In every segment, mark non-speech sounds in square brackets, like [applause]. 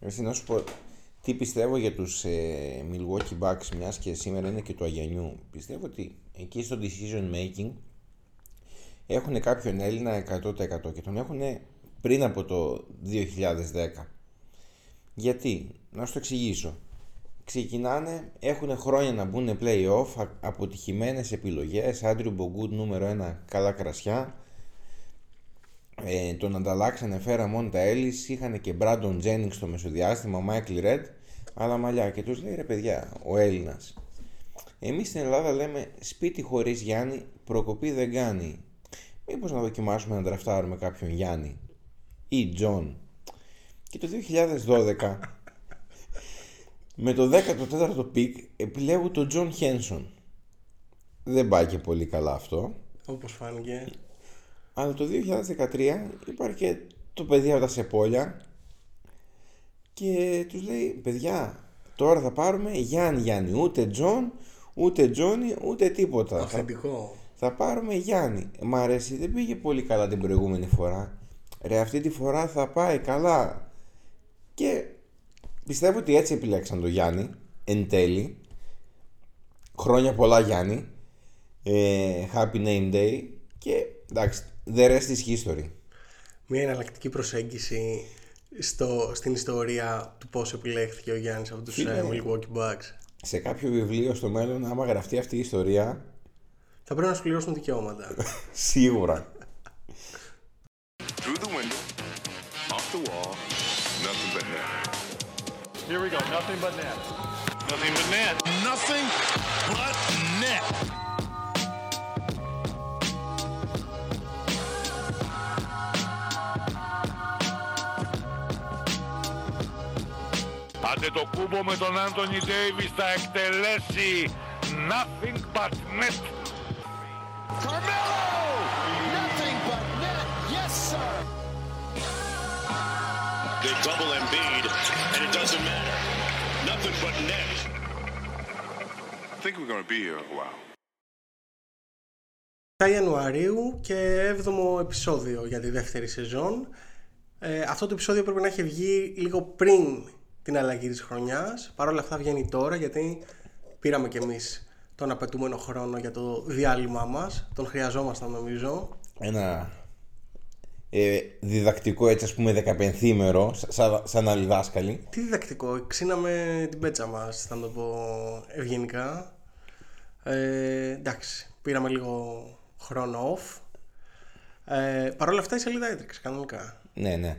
Εσύ να σου πω τι πιστεύω για τους ε, Milwaukee Bucks μιας και σήμερα είναι και του Αγιανιού. Πιστεύω ότι εκεί στο decision making έχουν κάποιον Έλληνα 100% και τον έχουν πριν από το 2010. Γιατί, να σου το εξηγήσω. Ξεκινάνε, έχουν χρόνια να μπουν play-off, αποτυχημένες επιλογές, Άντριου Μπογκούτ νούμερο 1, καλά κρασιά. Ε, τον ανταλλάξανε, φέραν Μόντα Έλλις, είχαν και Brandon Jennings στο μεσοδιάστημα, Michael Redd, αλλά μαλλιά και τους λέει ρε παιδιά, ο Έλληνας. Εμείς στην Ελλάδα λέμε σπίτι χωρίς Γιάννη, προκοπή δεν κάνει. Μήπως να δοκιμάσουμε να draftάρουμε κάποιον Γιάννη ή Τζον. Και το 2012 με το 14ο pick επιλέγουν τον John Henson. Δεν πάει και πολύ καλά αυτό. Όπως φάνηκε. Αλλά το 2013 υπάρχει και το παιδί από τα Σεπόλια και τους λέει παιδιά τώρα θα πάρουμε Γιάννη Γιάννη ούτε Τζον ούτε Τζόνι ούτε τίποτα. Αυθεντικό. Θα, θα πάρουμε Γιάννη. Μ' αρέσει δεν πήγε πολύ καλά την προηγούμενη φορά. Ρε αυτή τη φορά θα πάει καλά. Και πιστεύω ότι έτσι επιλέξαν τον Γιάννη εν τέλει. Χρόνια πολλά Γιάννη. Ε, happy name day. Και εντάξει, the rest is history. Μια εναλλακτική προσέγγιση στο, στην ιστορία του πώς επιλέχθηκε ο Γιάννης από τους Φίλε, ε, Milwaukee Bucks. Σε κάποιο βιβλίο στο μέλλον, άμα γραφτεί αυτή η ιστορία, Θα πρέπει να σου πληρώσουν δικαιώματα. [laughs] σίγουρα. Through the window, off the wall, nothing but net. Here we go. Nothing but net. Nothing but net. Nothing but net. Άντε το κούμπο με τον Άντωνι Ντέιβις θα εκτελέσει nothing but net. Carmelo! Nothing but net. Yes, sir. They double Embiid, and it doesn't matter. Nothing but net. I think we're going to be here a while. 7 Ιανουαρίου και 7ο επεισόδιο για τη δεύτερη σεζόν. Ε, αυτό το επεισόδιο πρέπει να έχει βγει λίγο πριν την αλλαγή της χρονιάς. Παρ' όλα αυτά βγαίνει τώρα γιατί πήραμε κι εμείς τον απαιτούμενο χρόνο για το διάλειμμα μας. Τον χρειαζόμασταν νομίζω. Ένα ε, διδακτικό έτσι ας πούμε δεκαπενθήμερο, σαν, σαν άλλοι δάσκαλοι. Τι διδακτικό, ξύναμε την πέτσα μας, θα το πω ευγενικά. Ε, εντάξει, πήραμε λίγο χρόνο off. Ε, Παρ' όλα αυτά η σελίδα έτρεξε κανονικά. Ναι, ναι.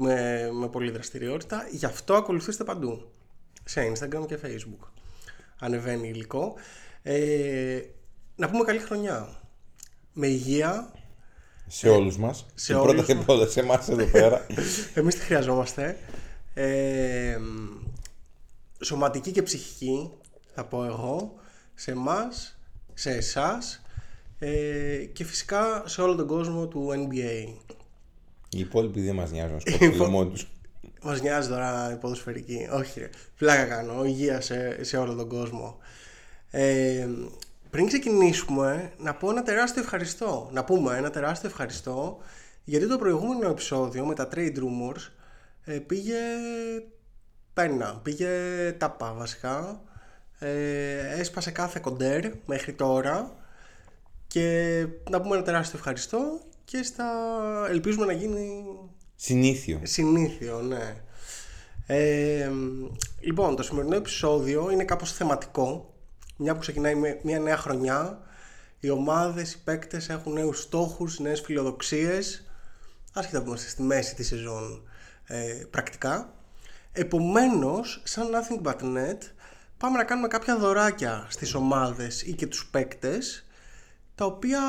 Με, με πολλή δραστηριότητα. Γι' αυτό ακολουθήστε παντού. Σε Instagram και Facebook. Ανεβαίνει υλικό. Ε, να πούμε καλή χρονιά. Με υγεία. Σε όλους μας. σε και πρώτα όλους και μας. πρώτα σε εμάς εδώ πέρα. [laughs] Εμείς τη χρειαζόμαστε. Ε, σωματική και ψυχική, θα πω εγώ, σε εμάς, σε εσάς ε, και φυσικά σε όλο τον κόσμο του NBA. Οι υπόλοιποι δεν μας νοιάζουν, σκοτώνουν μόνοι τους. Μας νοιάζει τώρα η ποδοσφαιρική. Όχι, ρε. Πλάκα κάνω. Υγεία σε, σε όλο τον κόσμο. Ε, πριν ξεκινήσουμε, να πω ένα τεράστιο ευχαριστώ. Να πούμε ένα τεράστιο ευχαριστώ γιατί το προηγούμενο επεισόδιο με τα trade rumors ε, πήγε πένα, πήγε τάπα βασικά. Ε, έσπασε κάθε κοντέρ μέχρι τώρα και να πούμε ένα τεράστιο ευχαριστώ και στα... ελπίζουμε να γίνει Συνήθιο. Συνήθιο, ναι. Ε, λοιπόν, το σημερινό επεισόδιο είναι κάπως θεματικό. Μια που ξεκινάει με μια νέα χρονιά. Οι ομάδες, οι παίκτες έχουν νέους στόχους, νέες φιλοδοξίες. Άσχετα που είμαστε στη μέση της σεζόν ε, πρακτικά. Επομένως, σαν Nothing But Net, πάμε να κάνουμε κάποια δωράκια στις ομάδες ή και τους παίκτες τα οποία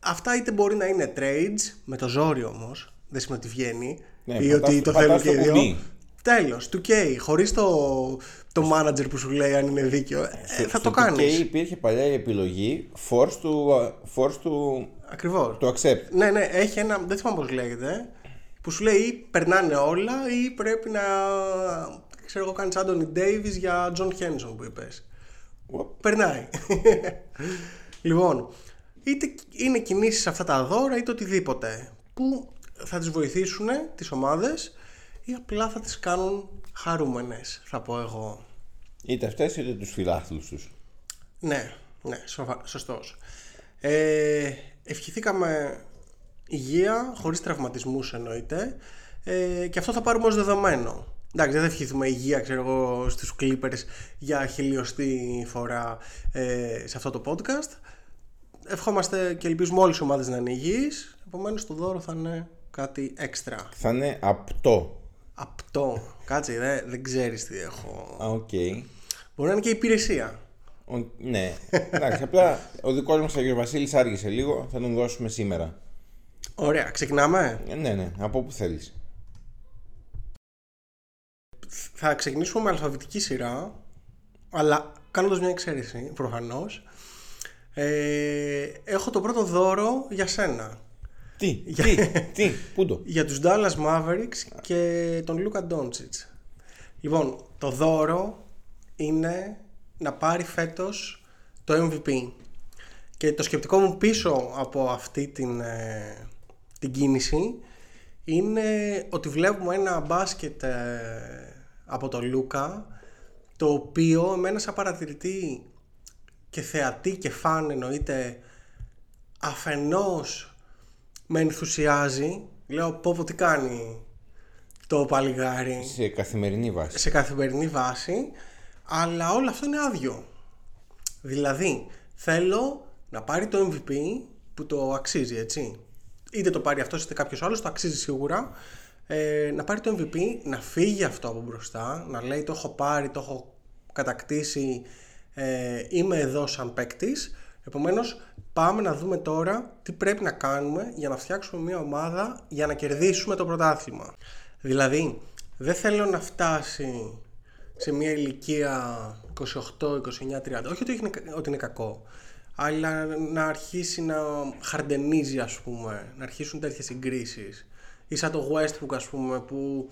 αυτά είτε μπορεί να είναι trades, με το ζόρι όμως, δεν σημαίνει ότι βγαίνει, Ναι, ή πατάς- ότι το πατάς θέλουν και το οι δύο. κουμπί. Τέλος, του K, χωρίς το, το manager που σου λέει αν είναι δίκαιο, ε, θα το Και κάνεις. υπήρχε παλιά η επιλογή force to, force to, Ακριβώς. to accept. Ναι, ναι, έχει ένα, δεν θυμάμαι πώς λέγεται, που σου λέει ή περνάνε όλα ή πρέπει να, ξέρω εγώ, κάνεις Anthony Davis για John Henson που είπες. Περνάει. [laughs] λοιπόν, είτε είναι κινήσεις σε αυτά τα δώρα είτε οτιδήποτε που θα τις βοηθήσουν τις ομάδες ή απλά θα τις κάνουν χαρούμενες, θα πω εγώ. Είτε αυτές είτε τους φιλάθλους τους. Ναι, ναι, σοφα- σωστός. Ε, ευχηθήκαμε υγεία, χωρίς τραυματισμούς εννοείται, ε, και αυτό θα πάρουμε ως δεδομένο. Εντάξει, δεν θα ευχηθούμε υγεία, ξέρω εγώ, στους Clippers για χιλιοστή φορά ε, σε αυτό το podcast. Ευχόμαστε και ελπίζουμε όλες οι ομάδες να είναι υγιείς, επομένως το δώρο θα είναι κάτι έξτρα. Θα είναι απτό. Απτό. Κάτσε, δεν, δεν ξέρεις τι έχω. Α, οκ. Μπορεί να είναι και υπηρεσία. Ο- Ναι, εντάξει, απλά ο δικός μας Αγιος Βασίλης άργησε λίγο, θα τον δώσουμε σήμερα. Ωραία, ξεκινάμε; Ε, Ναι, ναι, από όπου θέλεις. Θα ξεκινήσουμε με αλφαβητική σειρά, αλλά κάνοντας μια εξαίρεση, προφανώς. Ε, έχω το πρώτο δώρο για σένα. Τι, τι, τι, πού το. [laughs] Για τους Dallas Mavericks και τον Λούκα Ντόντσιτς. Λοιπόν, το δώρο είναι να πάρει φέτος το MVP. Και το σκεπτικό μου πίσω από αυτή την, ε, την κίνηση είναι ότι βλέπουμε ένα μπάσκετ ε, από τον Λούκα το οποίο εμένα σαν παρατηρητή και θεατή και φαν εννοείται αφενός με ενθουσιάζει. Λέω πω πω τι κάνει το παλιγάρι Σε καθημερινή βάση. σε καθημερινή βάση. Αλλά όλο αυτό είναι άδειο. Δηλαδή θέλω να πάρει το MVP που το αξίζει έτσι. Είτε το πάρει αυτός είτε κάποιος άλλος το αξίζει σίγουρα. Ε, να πάρει το MVP να φύγει αυτό από μπροστά να λέει το έχω πάρει, το έχω κατακτήσει ε, είμαι εδώ σαν παίκτης. Επομένως πάμε να δούμε τώρα τι πρέπει να κάνουμε για να φτιάξουμε μια ομάδα για να κερδίσουμε το πρωτάθλημα. Δηλαδή δεν θέλω να φτάσει σε μια ηλικία 28, 29, 30, όχι ότι, είναι, ότι είναι κακό, αλλά να αρχίσει να χαρντενίζει ας πούμε, να αρχίσουν τέτοιες συγκρίσεις. Ή σαν το Westbrook ας πούμε που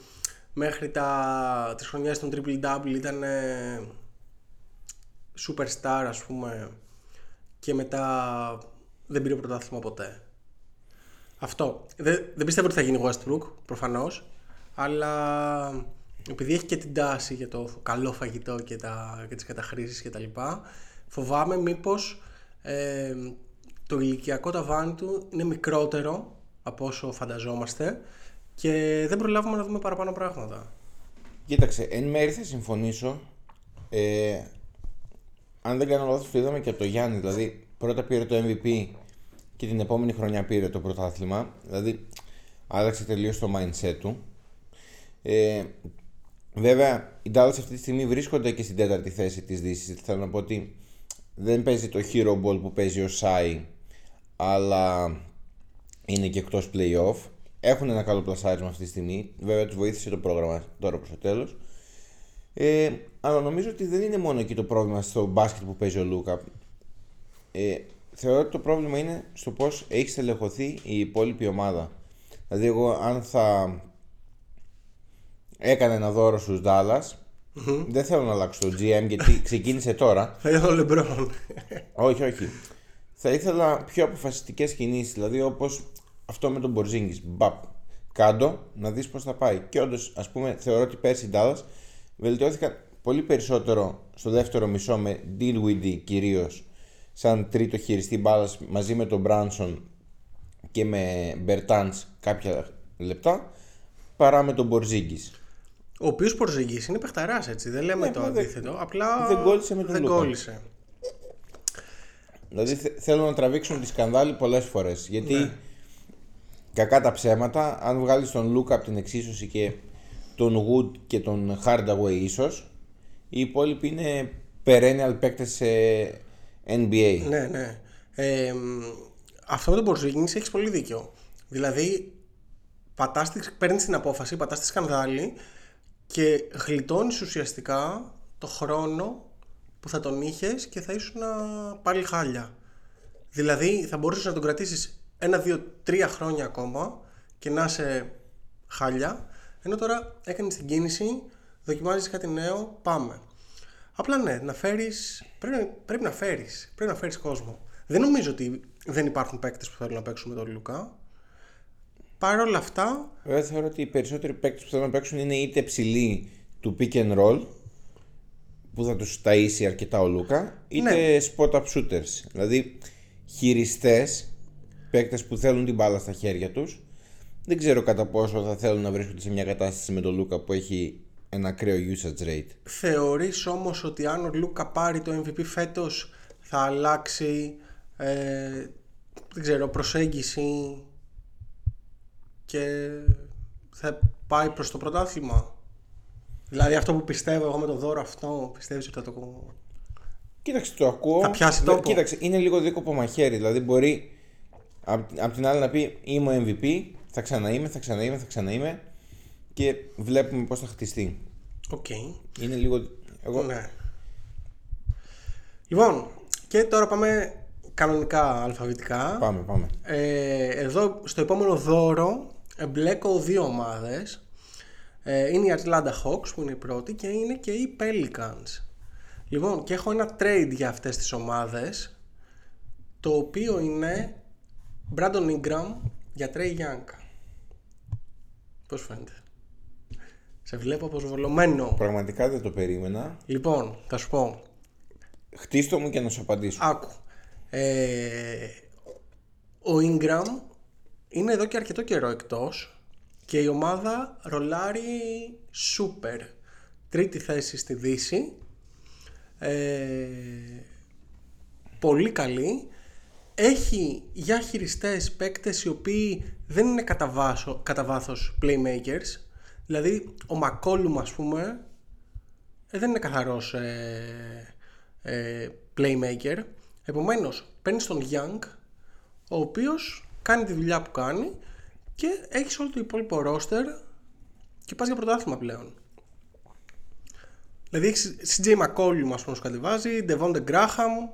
μέχρι τα, τις χρονιές των Triple Double ήταν ε, superstar ας πούμε και μετά δεν πήρε πρωτάθλημα ποτέ. Αυτό. Δεν, δεν πιστεύω ότι θα γίνει Westbrook, προφανώς, αλλά επειδή έχει και την τάση για το καλό φαγητό και, τα, και τις καταχρήσεις και τα λοιπά, φοβάμαι μήπως ε, το ηλικιακό ταβάνι του είναι μικρότερο από όσο φανταζόμαστε και δεν προλάβουμε να δούμε παραπάνω πράγματα. Κοίταξε, εν μέρει θα συμφωνήσω. Ε, αν δεν κάνω λάθος, το είδαμε και από το Γιάννη. Δηλαδή, πρώτα πήρε το MVP και την επόμενη χρονιά πήρε το πρωτάθλημα. Δηλαδή, άλλαξε τελείως το mindset του. Ε, βέβαια, οι Dallas αυτή τη στιγμή βρίσκονται και στην τέταρτη θέση της Δύσης. Θέλω να πω ότι δεν παίζει το hero ball που παίζει ο Σάι, αλλά είναι και εκτός play-off. Έχουν ένα καλό πλασάρισμα αυτή τη στιγμή. Βέβαια, τους βοήθησε το πρόγραμμα τώρα προς το τέλος. Ε, αλλά νομίζω ότι δεν είναι μόνο εκεί το πρόβλημα στο μπάσκετ που παίζει ο Λούκα. Ε, θεωρώ ότι το πρόβλημα είναι στο πώς έχει στελεχωθεί η υπόλοιπη ομάδα. Δηλαδή, εγώ αν θα έκανα ένα δώρο στους Dallas, δεν θέλω να αλλάξω το GM γιατί [laughs] ξεκίνησε τώρα. Θα είδα ο Λεμπρόν. όχι, όχι. Θα ήθελα πιο αποφασιστικές κινήσεις, δηλαδή όπως αυτό με τον Μπορζίνγκης. Μπαπ, κάντο να δεις πώς θα πάει. Και όντως, ας πούμε, θεωρώ ότι πέρσι οι Dallas βελτιώθηκαν πολύ περισσότερο στο δεύτερο μισό με Dinwiddie κυρίως σαν τρίτο χειριστή μπάλας μαζί με τον Μπράνσον και με Μπερτάντς κάποια λεπτά παρά με τον Μπορζίνγκη. Ο οποίος Πορζεγγί είναι παιχταράς έτσι, δεν λέμε Ναι, το μα δεν- αντίθετο. Απλά δεν κόλλησε με τον δεν Λούκα. κόλλησε. Δηλαδή θε- θέλουν να τραβήξουν τη σκανδάλη πολλές φορές. Γιατί κακά τα ψέματα, αν βγάλεις τον Λούκα από την εξίσωση και τον Wood και τον Hardaway ίσως, οι υπόλοιποι είναι perennial παίκτες σε NBA. Ναι, ναι. Ε, μ, αυτό με τον Πορζίνγκη έχεις πολύ δίκιο. Δηλαδή, πατάς τη, παίρνεις την απόφαση, πατάς τη σκανδάλη και γλιτώνεις ουσιαστικά το χρόνο που θα τον είχες και θα ήσουν πάλι χάλια. Δηλαδή, θα μπορούσες να τον κρατήσεις ένα, δύο, τρία χρόνια ακόμα και να είσαι χάλια, ενώ τώρα έκανες την κίνηση, δοκιμάζεις κάτι νέο, πάμε. Απλά ναι, να φέρεις, πρέπει, πρέπει να φέρεις, πρέπει να φέρεις κόσμο. Δεν νομίζω ότι δεν υπάρχουν παίκτες που θέλουν να παίξουν με τον Λουκά. Παρ' όλα αυτά, Βέβαια θεωρώ ότι οι περισσότεροι παίκτες που θέλουν να παίξουν είναι είτε ψηλοί του pick and roll που θα τους ταΐσει αρκετά ο Λούκα είτε Ναι. spot up shooters. Δηλαδή χειριστές, παίκτες που θέλουν την μπάλα στα χέρια τους δεν ξέρω κατά πόσο θα θέλουν να βρίσκονται σε μια κατάσταση με τον Λούκα που έχει ένα ακραίο usage rate. θεωρείς όμως ότι αν ο Λούκα πάρει το MVP φέτος θα αλλάξει ε, δεν ξέρω, προσέγγιση και θα πάει προς το πρωτάθλημα. Δηλαδή αυτό που πιστεύω εγώ με το δώρο αυτό, πιστεύεις ότι θα το... Κοίταξε, το ακούω. Θα πιάσει Δε- τόπο. Κοίταξε, είναι λίγο δίκοπο μαχαίρι. Δηλαδή μπορεί απ' απ' την άλλη να πει είμαι ο MVP, θα ξαναείμαι, θα ξαναείμαι, θα ξαναείμαι και βλέπουμε πώς θα χτιστεί. Οκ. Είναι λίγο. Εγώ... Ναι. Λοιπόν, και τώρα πάμε κανονικά αλφαβητικά. Πάμε, πάμε. Ε, εδώ στο επόμενο δώρο εμπλέκω δύο ομάδες. Ε, είναι η Atlanta Hawks που είναι η πρώτη και είναι και οι Pelicans. Λοιπόν, και έχω ένα trade για αυτές τις ομάδες το οποίο είναι Brandon Ingram για Trey Young. Πώς φαίνεται; Σε βλέπω αποσβολωμένο. Πραγματικά δεν το περίμενα. Λοιπόν, θα σου πω. Χτίστο μου και να σου απαντήσω. Άκου. Ε, ο Ingram είναι εδώ και αρκετό καιρό εκτός και η ομάδα ρολάρει super. Τρίτη θέση στη Δύση. Ε, πολύ καλή. Έχει για χειριστές παίκτες οι οποίοι δεν είναι κατά, βάσο, κατά βάθος playmakers. Δηλαδή ο Μακόλουμ ας πούμε ε, δεν είναι καθαρός ε, ε, playmaker. Επομένως, παίρνεις τον Young, ο οποίος κάνει τη δουλειά που κάνει και έχεις όλο το υπόλοιπο roster και πας για πρωτάθλημα πλέον. Δηλαδή έχεις CJ McCollum ας πούμε σου κατεβάζει, Devonte Graham,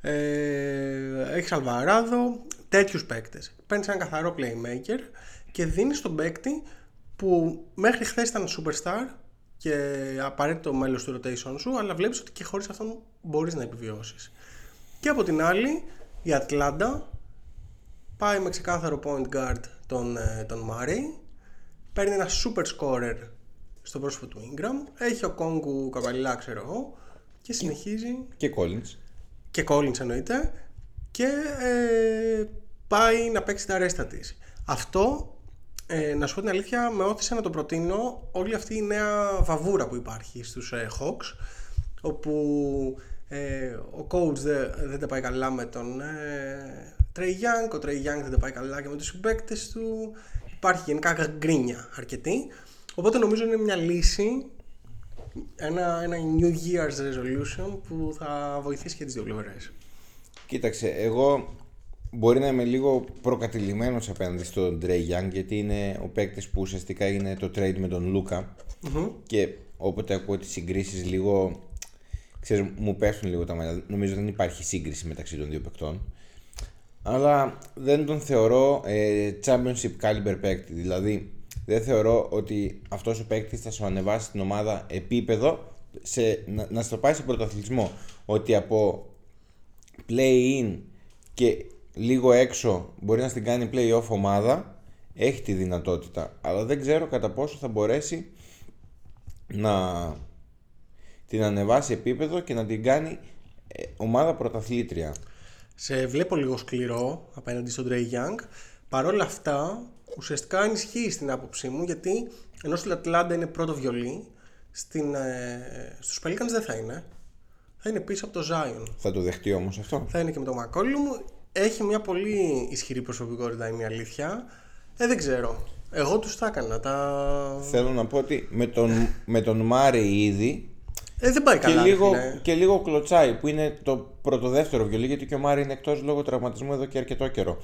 ε, έχεις Alvarado, τέτοιους παίκτες. Παίρνεις έναν καθαρό playmaker και δίνεις τον παίκτη που μέχρι χθες ήταν superstar και απαραίτητο μέλος του rotation σου, αλλά βλέπεις ότι και χωρίς αυτόν μπορείς να επιβιώσεις. Και από την άλλη, η Ατλάντα πάει με ξεκάθαρο point guard τον, ε, τον Murray, παίρνει ένα super scorer στο πρόσωπο του Ingram, έχει Okongwu καβάτζα ξέρω εγώ και συνεχίζει Και Collins. και Collins εννοείται και ε, πάει να παίξει τα ρέστα της. Αυτό, ε, να σου πω την αλήθεια, με ώθησε να το προτείνω όλη αυτή η νέα βαβούρα που υπάρχει στους ε, Hawks όπου ε, ο coach δεν, δεν τα πάει καλά με τον ε, Trey Young, ο Trey Young δεν τα πάει καλά και με τους συμπαίκτες του υπάρχει γενικά γκρίνια αρκετή οπότε νομίζω είναι μια λύση ένα, ένα New Year's resolution που θα βοηθήσει και τις δύο πλευρές. Κοίταξε, εγώ μπορεί να είμαι λίγο προκατηλημένος απέναντι στον Trey Young γιατί είναι ο παίκτης που ουσιαστικά έγινε το trade με τον λουκα και όποτε ακούω τις συγκρίσεις λίγο ξέρεις, μου πέφτουν λίγο τα μάτια. Νομίζω δεν υπάρχει σύγκριση μεταξύ των δύο παικτών. Αλλά δεν τον θεωρώ ε, championship caliber παίκτη. Δηλαδή δεν θεωρώ ότι αυτός ο παίκτης θα σου ανεβάσει την ομάδα επίπεδο σε, να, να στο πάει σε πρωταθλητισμό. Ότι από play-in και λίγο έξω μπορεί να στην κάνει play-off ομάδα έχει τη δυνατότητα αλλά δεν ξέρω κατά πόσο θα μπορέσει να την ανεβάσει επίπεδο και να την κάνει ε, ομάδα πρωταθλήτρια Σε βλέπω λίγο σκληρό απέναντι στον Trey Young. Παρ' όλα αυτά, ουσιαστικά ενισχύει στην άποψή μου γιατί ενώ στην Ατλάντα είναι πρώτο βιολί, στην, ε, στους Pelicans δεν θα είναι. Θα είναι πίσω από το Zion. θα το δεχτεί όμως αυτό Θα είναι και με το McCollum. Έχει μια πολύ ισχυρή προσωπικότητα, είναι η αλήθεια. Ε, δεν ξέρω. Εγώ τους τα έκανα. Τα... θέλω να πω ότι με τον, με τον Μάρι ήδη Ε, δεν πάει και, καλά. ρε λίγο, φίλε. και λίγο κλωτσάει που είναι το πρωτοδεύτερο βιολί γιατί και ο Μάρι είναι εκτός λόγω τραυματισμού εδώ και αρκετό καιρό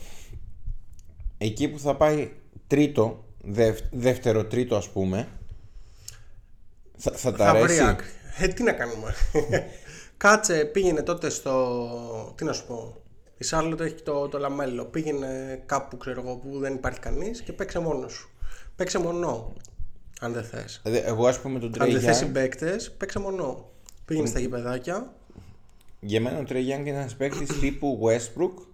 εκεί που θα πάει τρίτο δεύ- δεύτερο τρίτο ας πούμε θα, θα τα Θα βρει αρέσει άκρη. Ε, τι να κάνουμε. [laughs] Κάτσε, πήγαινε τότε στο. Τι να σου πω. Η Σάρλοτ έχει το, το λαμέλο. Πήγαινε κάπου, ξέρω εγώ, που δεν υπάρχει κανείς και παίξε μόνος σου. Παίξε μονό. Αν δεν θες. Δηλαδή, εγώ ας πούμε τον Αν Τρέι δεν θες Young συμπαίκτες, παίξε μονό. Πήγαινε στα γηπεδάκια. για μένα ο Τρέι Young είναι ένας παίκτης τύπου Westbrook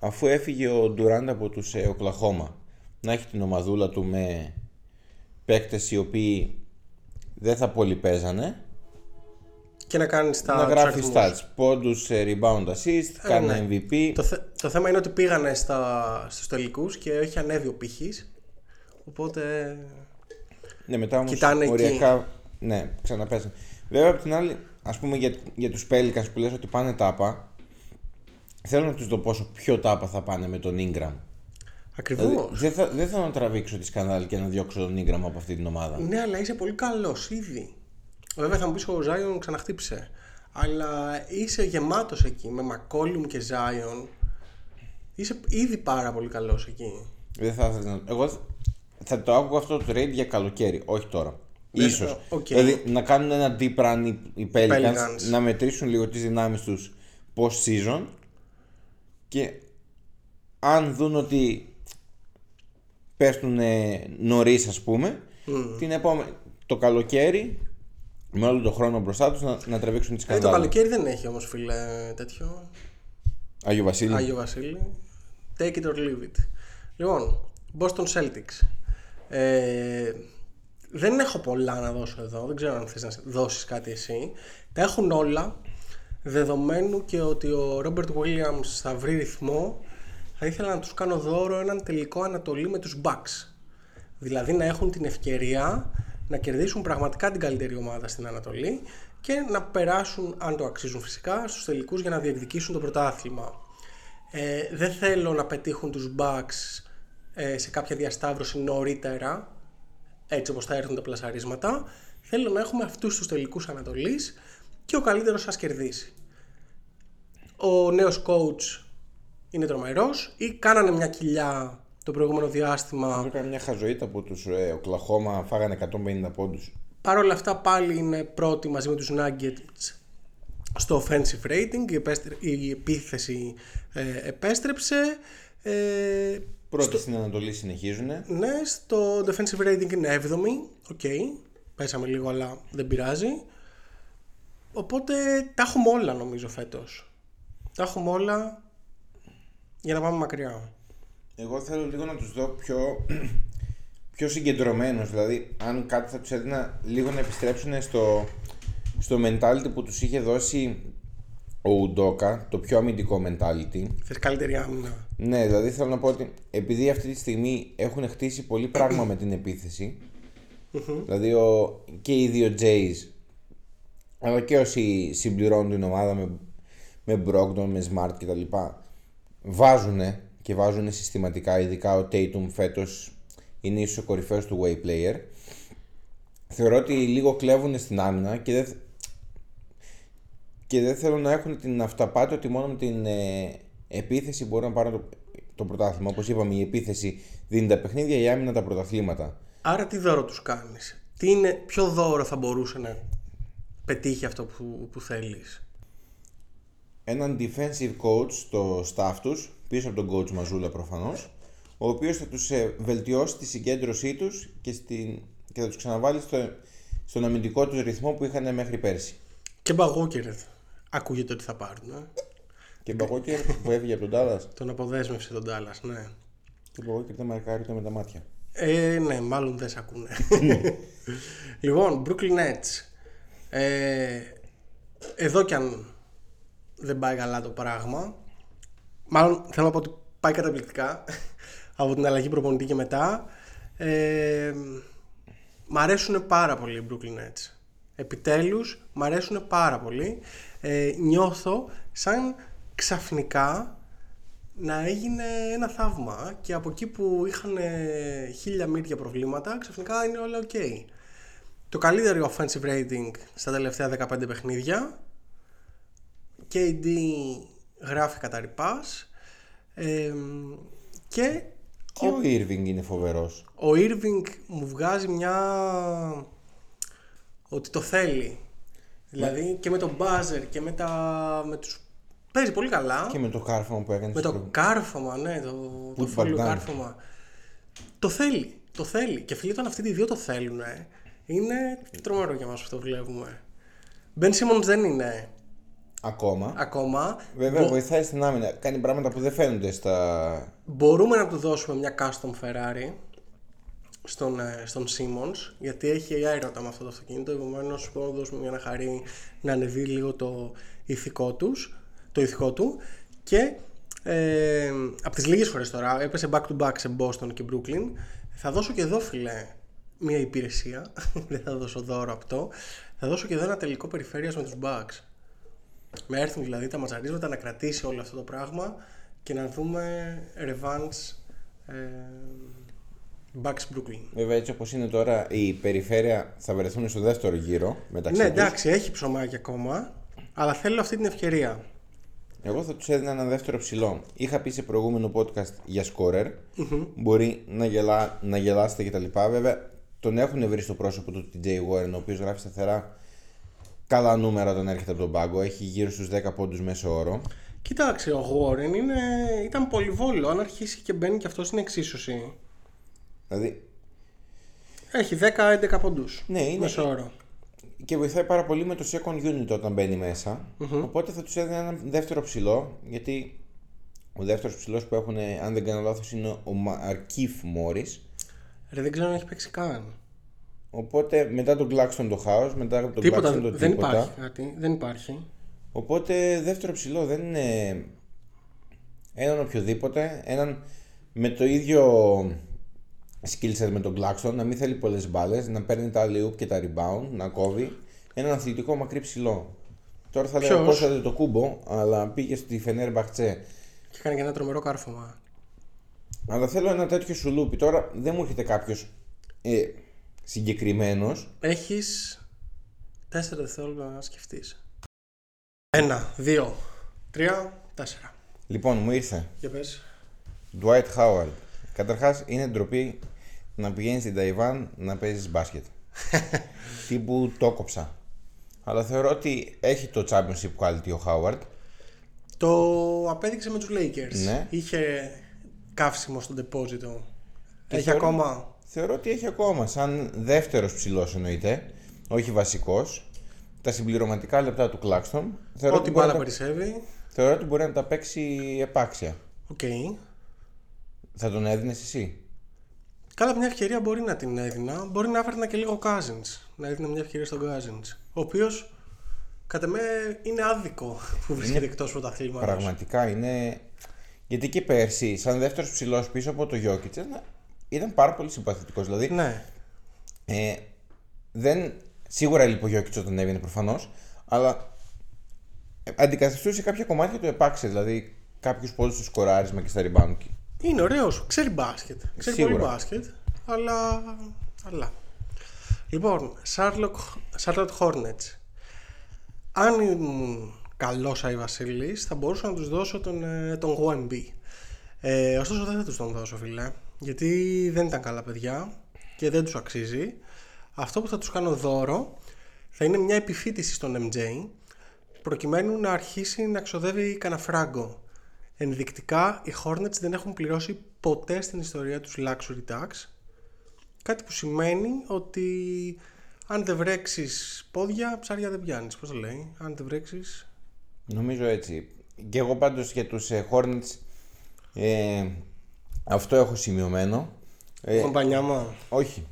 αφού έφυγε ο Durant από τους ε, Οκλαχώμα να έχει την ομαδούλα του με παίκτες οι οποίοι δεν θα πολύ παίζανε Και να κάνεις τα. να τους γράφεις αριθμούς. stats, πόντους, ε, rebound assist, κάνει ναι. MVP Το, θε- το θέμα είναι ότι πήγανε στα, στους τελικούς και έχει ανέβει ο πύχης. Οπότε Ναι, μετά όμως Κοιτάνε εκεί. οριακά ναι, ξαναπέσανε. Βέβαια από την άλλη, ας πούμε για, για τους Pelicans που λες ότι πάνε τάπα, θέλω να τους δω πόσο πιο τάπα θα πάνε με τον Ingram. ακριβώς. Δηλαδή, δεν, θα, δεν θέλω να τραβήξω τη σκανδάλη και να διώξω τον Ingram από αυτή την ομάδα. Ναι, αλλά είσαι πολύ καλός ήδη. Βέβαια θα μου πεις ο Zion ξαναχτύπησε. Αλλά είσαι γεμάτος εκεί με McCollum και Zion. Είσαι ήδη πάρα πολύ καλός εκεί. Δεν θα ήθελα να... Εγώ θα- θα το άκουγα αυτό το trade για καλοκαίρι, όχι τώρα. Δεν- Ίσως. οκ. Δηλαδή να κάνουν ένα deep run οι, οι Pelicans, Pelicans. να μετρήσουν λίγο τις δυνάμεις τους post season και αν δουν ότι πέφτουν νωρίς ας πούμε την επόμενη, το καλοκαίρι με όλο τον χρόνο μπροστά τους να, να τραβήξουν τις Ε, το σκανδάλες. καλοκαίρι δεν έχει όμως φίλε τέτοιο. Άγιο Βασίλη. Άγιο Βασίλη. Take it or leave it. Λοιπόν, Boston Celtics. Ε, δεν έχω πολλά να δώσω εδώ. Δεν ξέρω αν θες να δώσεις κάτι εσύ. Τα έχουν όλα. Δεδομένου και ότι ο Robert Williams θα βρει ρυθμό, θα ήθελα να τους κάνω δώρο έναν τελικό Ανατολή με τους Bucks. Δηλαδή να έχουν την ευκαιρία να κερδίσουν πραγματικά την καλύτερη ομάδα στην Ανατολή και να περάσουν, αν το αξίζουν φυσικά, στους τελικούς για να διεκδικήσουν το πρωτάθλημα. Ε, δεν θέλω να πετύχουν τους Bucks ε, σε κάποια διασταύρωση νωρίτερα, έτσι όπως θα έρθουν τα πλασαρίσματα. Θέλω να έχουμε αυτούς τους τελικούς Ανατολής και ο καλύτερος σας κερδίσει. Ο νέος coach είναι τρομερός ή κάνανε μια κοιλιά το προηγούμενο διάστημα Έκανε μια χαζοήττα από τους ε, Οκλαχώμα, φάγανε 150 πόντους. Παρ' όλα αυτά πάλι είναι πρώτη μαζί με τους Nuggets στο offensive rating, η, επέστρε- η επίθεση ε, επέστρεψε. Ε, Πρώτοι στην Ανατολή συνεχίζουν. ναι, στο defensive rating είναι 7η, οκ, πέσαμε λίγο αλλά δεν πειράζει. Οπότε τα έχουμε όλα νομίζω φέτος. Τα έχουμε όλα για να πάμε μακριά. Εγώ θέλω λίγο να τους δω πιο, [clears throat] πιο συγκεντρωμένους. Δηλαδή, αν κάτι θα τους έδινα λίγο να επιστρέψουν στο, στο mentality που τους είχε δώσει ο Ουντόκα, το πιο αμυντικό mentality. Θες καλύτερη άμυνα. Ναι, δηλαδή θέλω να πω ότι επειδή αυτή τη στιγμή έχουν χτίσει πολύ πράγμα με την επιθεση δηλαδή ο, και οι δύο Jays, αλλά και όσοι συμπληρώνουν την ομάδα με, με Brogdon, με Smart κτλ. Βάζουνε και βάζουν συστηματικά, ειδικά ο Tatum φέτος είναι ίσως ο κορυφαίος του way player. Θεωρώ ότι λίγο κλέβουν στην άμυνα και δεν, και δεν θέλω να έχουν την αυταπάτη ότι μόνο με την ε, επίθεση μπορούν να πάρουν το, το πρωτάθλημα. Όπως είπαμε, η επίθεση δίνει τα παιχνίδια, η άμυνα τα πρωταθλήματα. Άρα τι δώρο τους κάνεις; Τι είναι, ποιο δώρο θα μπορούσε να πετύχει αυτό που, που θέλεις; Έναν defensive coach στο staff τους, πίσω από τον coach Μαζούλα προφανώς, ο οποίος θα τους ε, βελτιώσει τη συγκέντρωσή τους και, στην, και θα τους ξαναβάλει στο, στον αμυντικό τους ρυθμό που είχαν μέχρι πέρσι. Και Μπαγούκερ ακούγεται ότι θα πάρουν. Ε. Και Μπαγόκερ που έφυγε από τον Dallas, Τον αποδέσμευσε τον Τάλλας, ναι. και Μπαγόκερ δεν μαρκάρει ούτε με τα μάτια. Ε, ναι, μάλλον δεν σε ακούνε. [laughs] λοιπόν, Brooklyn Nets. Ε, εδώ κι αν δεν πάει καλά το πράγμα, μάλλον θέλω να πω ότι πάει καταπληκτικά από την αλλαγή προπονητή και μετά. Ε, μ' αρέσουν πάρα πολύ οι Brooklyn Nets. Επιτέλους, μ' αρέσουν πάρα πολύ. Ε, νιώθω σαν ξαφνικά να έγινε ένα θαύμα και από εκεί που είχαν ε, χίλια μύρια προβλήματα ξαφνικά είναι όλα ok. Το καλύτερο offensive rating στα τελευταία 15 παιχνίδια KD γράφει κατά ρηπάς ε, και Και ο Irving είναι φοβερός. ο Irving μου βγάζει μια ότι το θέλει δηλαδή και με τον buzzer και με, τα... με τους παίζει πολύ καλά Και με το κάρφωμα που έκανε με στο το κάρφωμα, ναι, το, το Put φόλιο back down. κάρφωμα. Το θέλει, το θέλει. Και φίλοι, όταν αυτοί οι δύο το θέλουν, είναι τρομερό για μας που το βλέπουμε. Μπεν Simmons δεν είναι Ακόμα. ακόμα. Βέβαια, Μπο- βοηθάει στην άμυνα. Κάνει πράγματα που δεν φαίνονται στα. Μπορούμε να του δώσουμε μια custom Ferrari στον, ε, στον Simmons γιατί έχει έρωτα με αυτό το αυτοκίνητο επομένως μπορούμε να του δώσουμε μια να χαρεί να ανεβεί λίγο το ηθικό, τους, το ηθικό του και ε, από τις λίγες φορές τώρα έπεσε back to back σε Boston και Brooklyn θα δώσω και εδώ φίλε μια υπηρεσία [laughs] δεν θα δώσω δώρο αυτό θα δώσω και εδώ ένα τελικό περιφέρειας με τους Bucks να έρθουν δηλαδή τα ματσαρίσματα να κρατήσει όλο αυτό το πράγμα και να δούμε revenge ε, Bucks Brooklyn. Βέβαια, έτσι όπως είναι τώρα, η περιφέρεια θα βρεθούν στο δεύτερο γύρο μεταξύ Ναι, τους. εντάξει, έχει ψωμάκι ακόμα, αλλά θέλω αυτή την ευκαιρία. Εγώ θα τους έδινα ένα δεύτερο ψηλό. Είχα πει σε προηγούμενο podcast για σκορερ. Μπορεί να, γελά, να γελάσετε κτλ. Βέβαια, τον έχουν βρει στο πρόσωπο του TJ Warren, ο οποίος γράφει σταθερά καλά νούμερα όταν έρχεται από τον πάγκο. Έχει γύρω στους 10 πόντους μέσο όρο. Κοιτάξτε, ο Warren είναι, ήταν πολυβόλο. Αν αρχίσει και μπαίνει και αυτός στην εξίσωση, Δηλαδή, έχει 10-11 πόντους. Ναι, είναι- Μέσο όρο. και βοηθάει πάρα πολύ με το second unit όταν μπαίνει μέσα. Οπότε θα τους έδινα ένα δεύτερο ψηλό, γιατί ο δεύτερος ψηλός που έχουν, αν δεν κάνω λάθος, είναι ο Αρκίφ Μόρι. Ρε, δεν ξέρω αν έχει παίξει καν. Οπότε μετά τον Claxton το χάος, μετά τον Τίποτα, Claxton το δεν τίποτα. υπάρχει κάτι. Δεν υπάρχει. Οπότε δεύτερο ψηλό δεν είναι έναν οποιοδήποτε, έναν με το ίδιο skill set με τον Claxton, να μην θέλει πολλές μπάλες, να παίρνει τα alley και τα rebound, να κόβει. Έναν αθλητικό μακρύ ψηλό. Τώρα θα λέω Ποιος; Κώστα το κούμπο, αλλά πήγε στη Φενέρ Μπαχτσέ. Και κάνει και ένα τρομερό κάρφωμα. Αλλά θέλω ένα τέτοιο σουλούπι. Τώρα δεν μου έρχεται κάποιος ε, συγκεκριμένος. Έχεις 4 δευτερόλεπτα να σκεφτείς. Ένα, δύο, τρία, τέσσερα. Λοιπόν, μου ήρθε. Για πες. Dwight Howard. Καταρχάς είναι ντροπή να πηγαίνεις στην Ταϊβάν να παίζεις μπάσκετ. [laughs] Τύπου το κόψα. Αλλά θεωρώ ότι έχει το championship quality ο Howard. Το απέδειξε με τους Lakers. Ναι. Είχε καύσιμο στο ντεπόζιτο. Και Έχει θεωρώ- ακόμα. Θεωρώ ότι έχει ακόμα. Σαν δεύτερος ψηλός εννοείται. Όχι βασικός. Τα συμπληρωματικά λεπτά του Claxton. Θεωρώ Ό,τι ότι, μπορεί μπάλα να, περισσεύει. θεωρώ ότι μπορεί να τα παίξει επάξια. Οκ. Θα τον έδινες εσύ; Καλά, μια ευκαιρία μπορεί να την έδινα. Μπορεί να έφερνα και λίγο Cousins. Να έδινα μια ευκαιρία στον Cousins. Ο οποίος κατά με είναι άδικο που βρίσκεται εκτός πρωταθλήματος. Πραγματικά είναι. Γιατί και πέρσι, σαν δεύτερος ψηλός πίσω από το Jokic, ήταν- ήταν πάρα πολύ συμπαθητικός. Δηλαδή, Ναι. ε, δεν, σίγουρα λείπει ο Jokic όταν έβγαινε προφανώς, αλλά ε, αντικαθιστούσε κάποια κομμάτια του επάξε. Δηλαδή, κάποιους πόντου στο σκοράρισμα και στα rebound. Είναι ωραίο. Ξέρει μπάσκετ. Ξέρει Σίγουρα. πολύ μπάσκετ. Αλλά. αλλά. Λοιπόν, Charlotte, Charlotte Hornets. Αν ήμουν καλός Άι Βασίλης, θα μπορούσα να τους δώσω τον, ε, τον Wemby. Ε, ωστόσο, δεν θα τους τον δώσω, φίλε. Γιατί δεν ήταν καλά παιδιά και δεν τους αξίζει. Αυτό που θα τους κάνω δώρο θα είναι μια επιφύτηση στον MJ προκειμένου να αρχίσει να ξοδεύει κανένα φράγκο. Ενδεικτικά, οι Hornets δεν έχουν πληρώσει ποτέ στην ιστορία τους luxury tax, κάτι που σημαίνει ότι αν δεν βρέξεις πόδια, ψάρια δεν πιάνεις. Πώς το λέει, αν δεν βρέξεις... Νομίζω έτσι. Και εγώ πάντως για τους ε, Hornets ε, αυτό έχω σημειωμένο. Ε, Κομπανιάμα. όχι.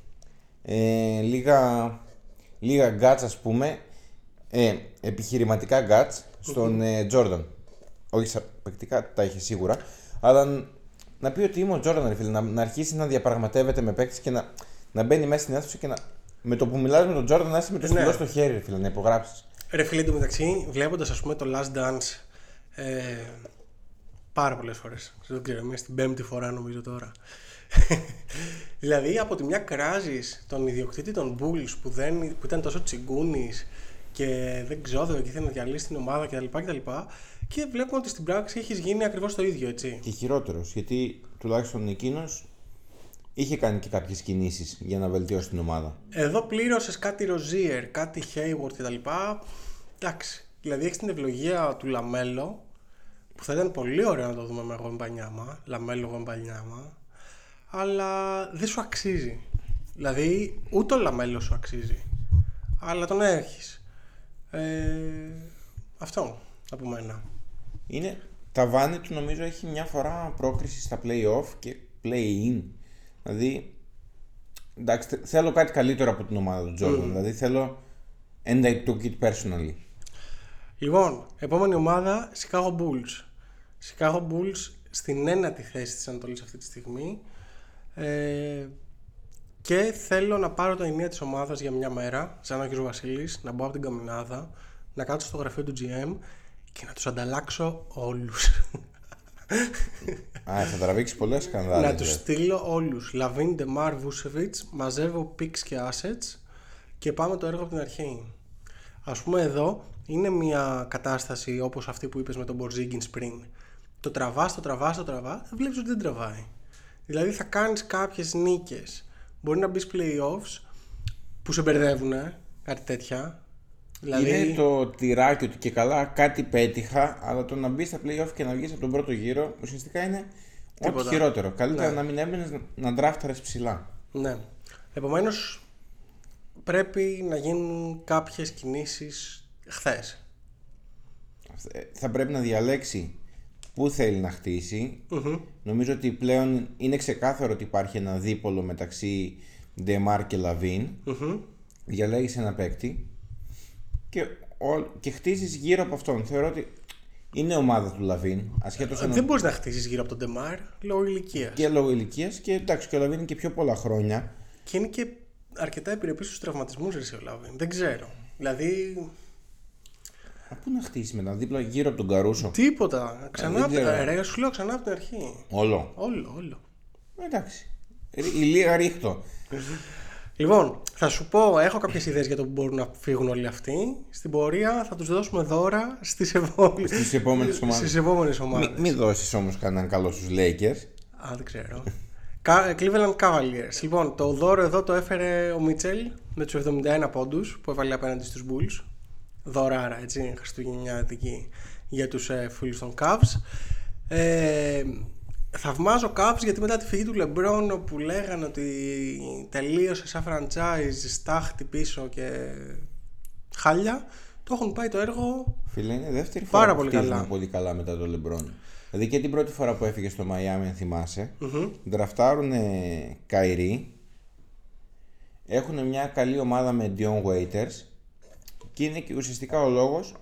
Ε, λίγα, λίγα guts ας πούμε. Ε, επιχειρηματικά guts στον ε, Jordan. Όχι σαν παικτικά τα είχε σίγουρα. Αλλά ν- να πει ότι είμαι ο Jordan ρε φίλε. Να, να αρχίσει να διαπραγματεύεται με παίκτες και να, να μπαίνει μέσα στην αίθουσα και να... Με το που μιλάς με τον Jordan να είσαι με το Ναι. στυλό στο χέρι ρε φίλε να υπογράψεις. Ρε φίλε, εντωμεταξύ, βλέποντας ας πούμε το Last Dance ε, πάρα πολλές φορές. Δεν ξέρω, είμαι στην πέμπτη φορά νομίζω τώρα. [laughs] δηλαδή από τη μια κράζεις τον ιδιοκτήτη των Bulls που, δεν, που ήταν τόσο τσιγκούνης και δεν ξόδευε και ήθελε να διαλύσει την ομάδα κτλ. κτλ. Και βλέπουμε ότι στην πράξη έχεις γίνει ακριβώς το ίδιο, έτσι. και χειρότερος. Γιατί τουλάχιστον εκείνος είχε κάνει και κάποιες κινήσεις για να βελτιώσει την ομάδα. Εδώ πλήρωσες κάτι Rozier, κάτι Hayward κτλ. Εντάξει. Δηλαδή έχεις την ευλογία του Λαμέλο που θα ήταν πολύ ωραίο να το δούμε με Γουεμπανιάμα. Λαμέλο Γουεμπανιάμα. Αλλά δεν σου αξίζει. Δηλαδή ούτε ο Λαμέλο σου αξίζει. Αλλά τον έχεις. Ε, αυτό. από μένα. Είναι, τα βάνη του νομίζω έχει μια φορά πρόκριση στα play-off και play-in. Δηλαδή, εντάξει, θε- θέλω κάτι καλύτερο από την ομάδα του Jordan. Δηλαδή θέλω, and I took it personally. Λοιπόν, επόμενη ομάδα, Chicago Bulls. Chicago Bulls στην ένατη θέση της Ανατολής αυτή τη στιγμή. Ε, και θέλω να πάρω τα ηνία της ομάδας για μια μέρα, σαν ο κ. Βασίλης, να μπω από την καμινάδα, να κάτσω στο γραφείο του GM και να τους ανταλλάξω όλους. Α, θα τραβήξεις πολλές σκανδάλες. να τους ρε. στείλω όλους. Λαβίν, Ντεμάρ, Βούσεβιτς, μαζεύω picks και assets και πάμε το έργο από την αρχή. Ας πούμε εδώ είναι μια κατάσταση όπως αυτή που είπες με τον Porzingis πριν. Το τραβάς, το τραβάς, το τραβάς, δεν βλέπεις ότι δεν τραβάει. Δηλαδή θα κάνεις κάποιες νίκες. Μπορεί να μπεις playoffs που σε μπερδεύουν, κάτι τέτοια. Δηλαδή, Είναι το τυράκι ότι και καλά κάτι πέτυχα, αλλά το να μπεις στα playoff και να βγεις από τον πρώτο γύρο ουσιαστικά είναι ό,τι Τίποτα. χειρότερο. Καλύτερα Ναι. να μην έμπαινε να ντράφταρες ψηλά. Ναι. Επομένως πρέπει να γίνουν κάποιες κινήσεις χθες. Ε, Θα πρέπει να διαλέξει πού θέλει να χτίσει Νομίζω ότι πλέον είναι ξεκάθαρο ότι υπάρχει ένα δίπολο μεταξύ Ντεμάρ και Λαβίν Διαλέγεις ένα παίκτη και, ο, και χτίζεις γύρω από αυτόν. Θεωρώ ότι είναι ομάδα του Λαβίν, ασχέτως αν Δεν μπορείς να χτίσεις γύρω από τον Ντεμάρ λόγω ηλικίας. Και... και λόγω ηλικίας και εντάξει, και ο Λαβίν είναι και πιο πολλά χρόνια. είναι και αρκετά επιρρεπής στους τραυματισμούς εσύ ο Λάβιν. Δεν ξέρω. Δηλαδή Α, πού να χτίσει μετά, δίπλα γύρω από τον Καρούσο. τίποτα. Ξανά δεν από την... ξέρω. Ρε, σου λέω ξανά από την αρχή. Όλο. Όλο, όλο. Εντάξει. Ρι- Η λίγα ρίχτω. Λοιπόν, θα σου πω, έχω κάποιες ιδέες για το που μπορούν να φύγουν όλοι αυτοί. Στην πορεία θα τους δώσουμε δώρα στις επόμενες, Στις επόμενες ομάδες. στις επόμενες ομάδες. Μην μη δώσεις όμως κανέναν καλό στους Lakers. Α, δεν ξέρω. Κα- Cleveland Cavaliers. Λοιπόν, το δώρο εδώ το έφερε ο Μίτσελ με τους 71 πόντους που έβαλε απέναντι στους Bulls. Δωράρα, έτσι, χριστουγεννιάτικη για τους ε, φίλους των Cavs. Ε, θαυμάζω Cavs γιατί μετά τη φυγή του LeBron που λέγανε ότι τελείωσε σαν franchise, στάχτη πίσω και χάλια, το έχουν πάει το έργο Φίλε, είναι δεύτερη Πάρα φορά που πολύ χτίζουν καλά. πολύ καλά μετά το LeBron. Δηλαδή και την πρώτη φορά που έφυγε στο Miami, αν θυμάσαι, ντραφτάρουν Καϊρή, έχουν μια καλή ομάδα με Dion Waiters και είναι και ουσιαστικά ο λόγος,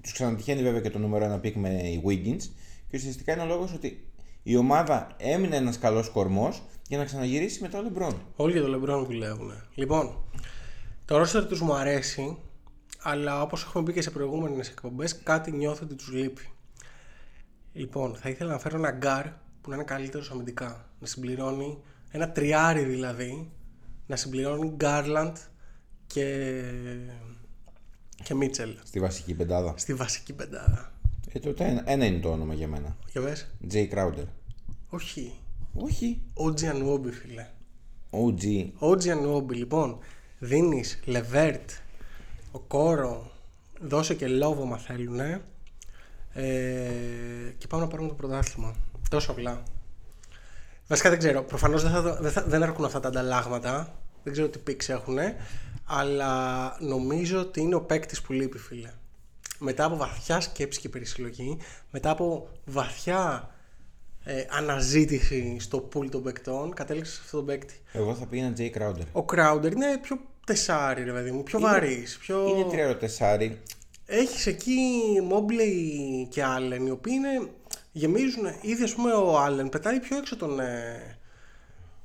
τους ξανατυχαίνει βέβαια και το νούμερο ένα pick με Wiggins και ουσιαστικά είναι ο λόγος ότι η ομάδα έμεινε ένας καλός κορμός για να ξαναγυρίσει μετά ο LeBron. Όλοι για το LeBron δουλεύουν. Λοιπόν, το roster τους μου αρέσει, αλλά όπως έχουμε πει και σε προηγούμενες εκπομπές, κάτι νιώθω ότι τους λείπει. Λοιπόν, θα ήθελα να φέρω ένα γκάρ που να είναι καλύτερος αμυντικά. Να συμπληρώνει ένα τριάρι δηλαδή, να συμπληρώνει Garland και, και Mitchell Στη βασική πεντάδα. στη βασική πεντάδα. Ε, τότε ένα, ένα είναι το όνομα για μένα. Για πες. Jae Crowder. Όχι. Όχι. OG Anunoby φίλε. OG. OG Anunoby λοιπόν. Δίνεις Λεβέρτ, Οκόρο, δώσε και Λόβο μα θέλουν. Ε, και πάμε να πάρουμε το πρωτάθλημα. Τόσο απλά. Βασικά δεν ξέρω. Προφανώς δεν, θα, δω- δεν, θα, δεν έρχονται αυτά τα ανταλλάγματα. Δεν ξέρω τι πίξ έχουν. Αλλά νομίζω ότι είναι ο παίκτης που λείπει, φίλε. Μετά από βαθιά σκέψη και περισυλλογή, μετά από βαθιά ε, αναζήτηση στο pool των παικτών, κατέληξες σε αυτόν τον παίκτη. Εγώ θα πήγαινα Jay Crowder. Ο Crowder είναι πιο τεσάρι, ρε παιδί μου, πιο βαρύς, πιο... Είναι τριάρο-τεσάρι. Έχεις εκεί Mobley και Allen, οι οποίοι είναι, γεμίζουν, ήδη ας πούμε ο Allen πετάει πιο έξω τον, ε,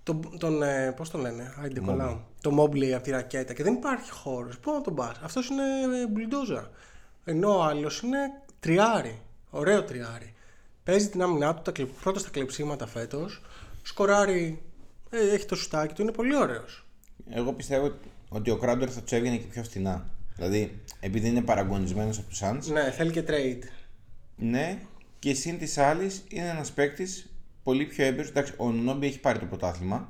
τον, τον ε, πώς τον λένε, άιντε κολλάω, το Mobley από τη ρακέτα και δεν υπάρχει χώρος, πού να τον πας, αυτός είναι ε, μπουλντόζα, ενώ ο άλλος είναι τριάρι, ωραίο τριάρι, παίζει την άμυνά του τα κλε, πρώτα στα κλεψίματα φέτος, σκοράρει, ε, έχει το σουτάκι του, είναι πολύ ωραίος. Εγώ πιστεύω ότι ο Crowder θα του έβγαινε και πιο φθηνά. Δηλαδή, επειδή είναι παραγωνισμένος από τους Suns, Ναι, θέλει και trade. ναι, και συν της άλλης είναι ένας παίκτης πολύ πιο έμπειρος. Εντάξει, ο Νόμπι έχει πάρει το πρωτάθλημα,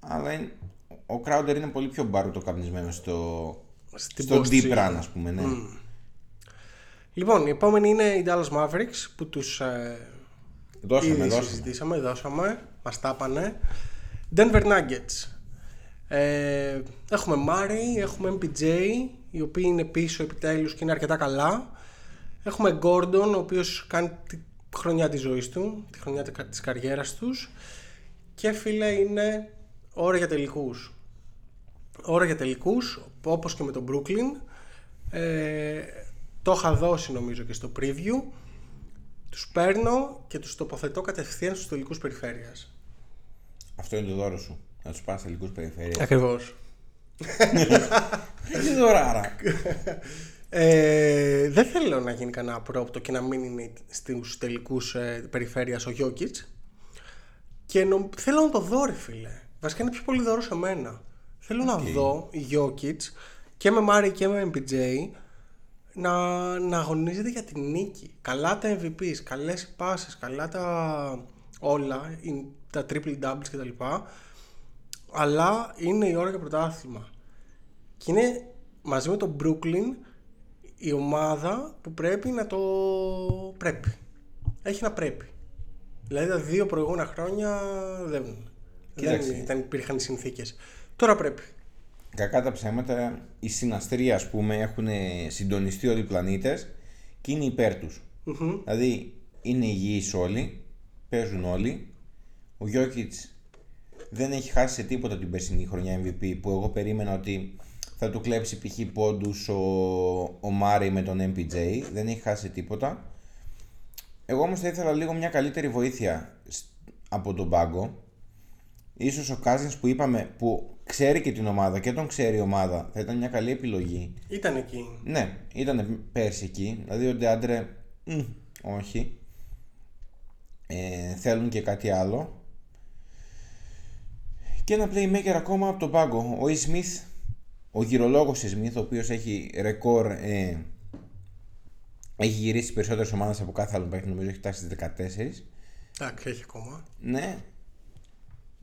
αλλά είναι, ο Crowder είναι πολύ πιο μπάρουτο καπνισμένος στο, Στην στο post deep season. run, ας πούμε. Ναι. Λοιπόν, η επόμενη είναι οι Dallas Mavericks που τους ε, Δώσαμε, ήδη δώσαμε. συζητήσαμε, δώσαμε, μας τα πάνε. Denver Nuggets. Ε, έχουμε Murray, έχουμε MPJ, οι οποίοι είναι πίσω επιτέλους και είναι αρκετά καλά. Έχουμε Γκόρντον, ο οποίος κάνει τη χρονιά της ζωής του, τη χρονιά της καριέρας τους. Και φίλε είναι ώρα για τελικούς. Ώρα για τελικούς, όπως και με τον Brooklyn. Ε, το είχα δώσει νομίζω και στο preview. Τους παίρνω και τους τοποθετώ κατευθείαν στους τελικούς περιφέρειας. Αυτό είναι το δώρο σου. Να τους πα τελικούς περιφέρειας. Ακριβώς. Τι δωράρα. Ε, δεν θέλω να γίνει κανένα πρόπτο και να μην είναι στους τελικούς ε, περιφέρειας ο Γιώκητς και νο- θέλω να το δω ρε φίλε βασικά είναι πιο πολύ δώρο σε μένα θέλω να δω Γιώκητς και με Μάρι και με MPJ να, να αγωνίζεται για την νίκη καλά τα MVPs, καλές οι πάσες καλά τα όλα οι- τα triple doubles κτλ αλλά είναι η ώρα για πρωτάθλημα και είναι μαζί με τον Brooklyn η ομάδα που πρέπει να το πρέπει. Έχει να πρέπει. Δηλαδή τα δύο προηγούμενα χρόνια δεν, Κοίταξε. δεν ήταν, υπήρχαν οι συνθήκες. Τώρα πρέπει. Κακά τα ψέματα, οι συναστροί ας πούμε έχουν συντονιστεί όλοι οι πλανήτες και είναι υπέρ τους. Δηλαδή είναι υγιείς όλοι, παίζουν όλοι. Ο Γιώκητς δεν έχει χάσει σε τίποτα την περσινή χρονιά MVP που εγώ περίμενα ότι θα του κλέψει π.χ. πόντους ο, ο Μάρι με τον MPJ. Δεν έχει χάσει σε τίποτα. Εγώ όμως θα ήθελα λίγο μια καλύτερη βοήθεια σ- από τον πάγκο. Ίσως ο Cousins που είπαμε που ξέρει και την ομάδα και τον ξέρει η ομάδα θα ήταν μια καλή επιλογή. Ήταν εκεί. Ναι, ήταν πέρσι εκεί. Δηλαδή ο Ντεάντρε, μ, όχι. Ε, θέλουν και κάτι άλλο. Και ένα playmaker ακόμα από τον πάγκο. Ο E. Smith, ο γυρολόγος E. Smith, ο οποίος έχει ρεκόρ, ε, έχει γυρίσει τις περισσότερες ομάδες από κάθε άλλο παίκτη, νομίζω έχει φτάσει στις 14. Εντάξει, έχει ακόμα. Ναι,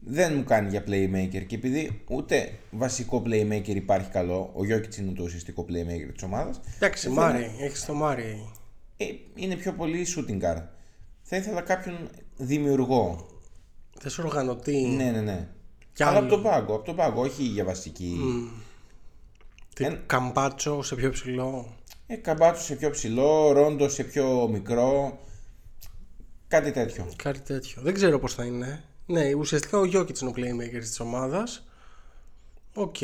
δεν μου κάνει για playmaker και επειδή ούτε βασικό playmaker υπάρχει καλό, ο Γιώκητς είναι το ουσιαστικό playmaker της ομάδας. Εντάξει, θα Μάρι, ήθελα- έχεις το Μάρι. ε, είναι πιο πολύ shooting guard. Θα ήθελα κάποιον δημιουργό. Θες οργανωτή. Ναι, ναι, ναι. Κι Αλλά άλλο. από τον πάγκο, από τον πάγκο, όχι για βασική. Τι, Εν- Καμπάτσο σε πιο ψηλό. Ε, Καμπάτσο σε πιο ψηλό, Ρόντο σε πιο μικρό. Κάτι τέτοιο. Κάτι τέτοιο. Δεν ξέρω πώς θα είναι. Ναι, ουσιαστικά ο Γιόκιτς είναι ο playmaker της ομάδας. Οκ.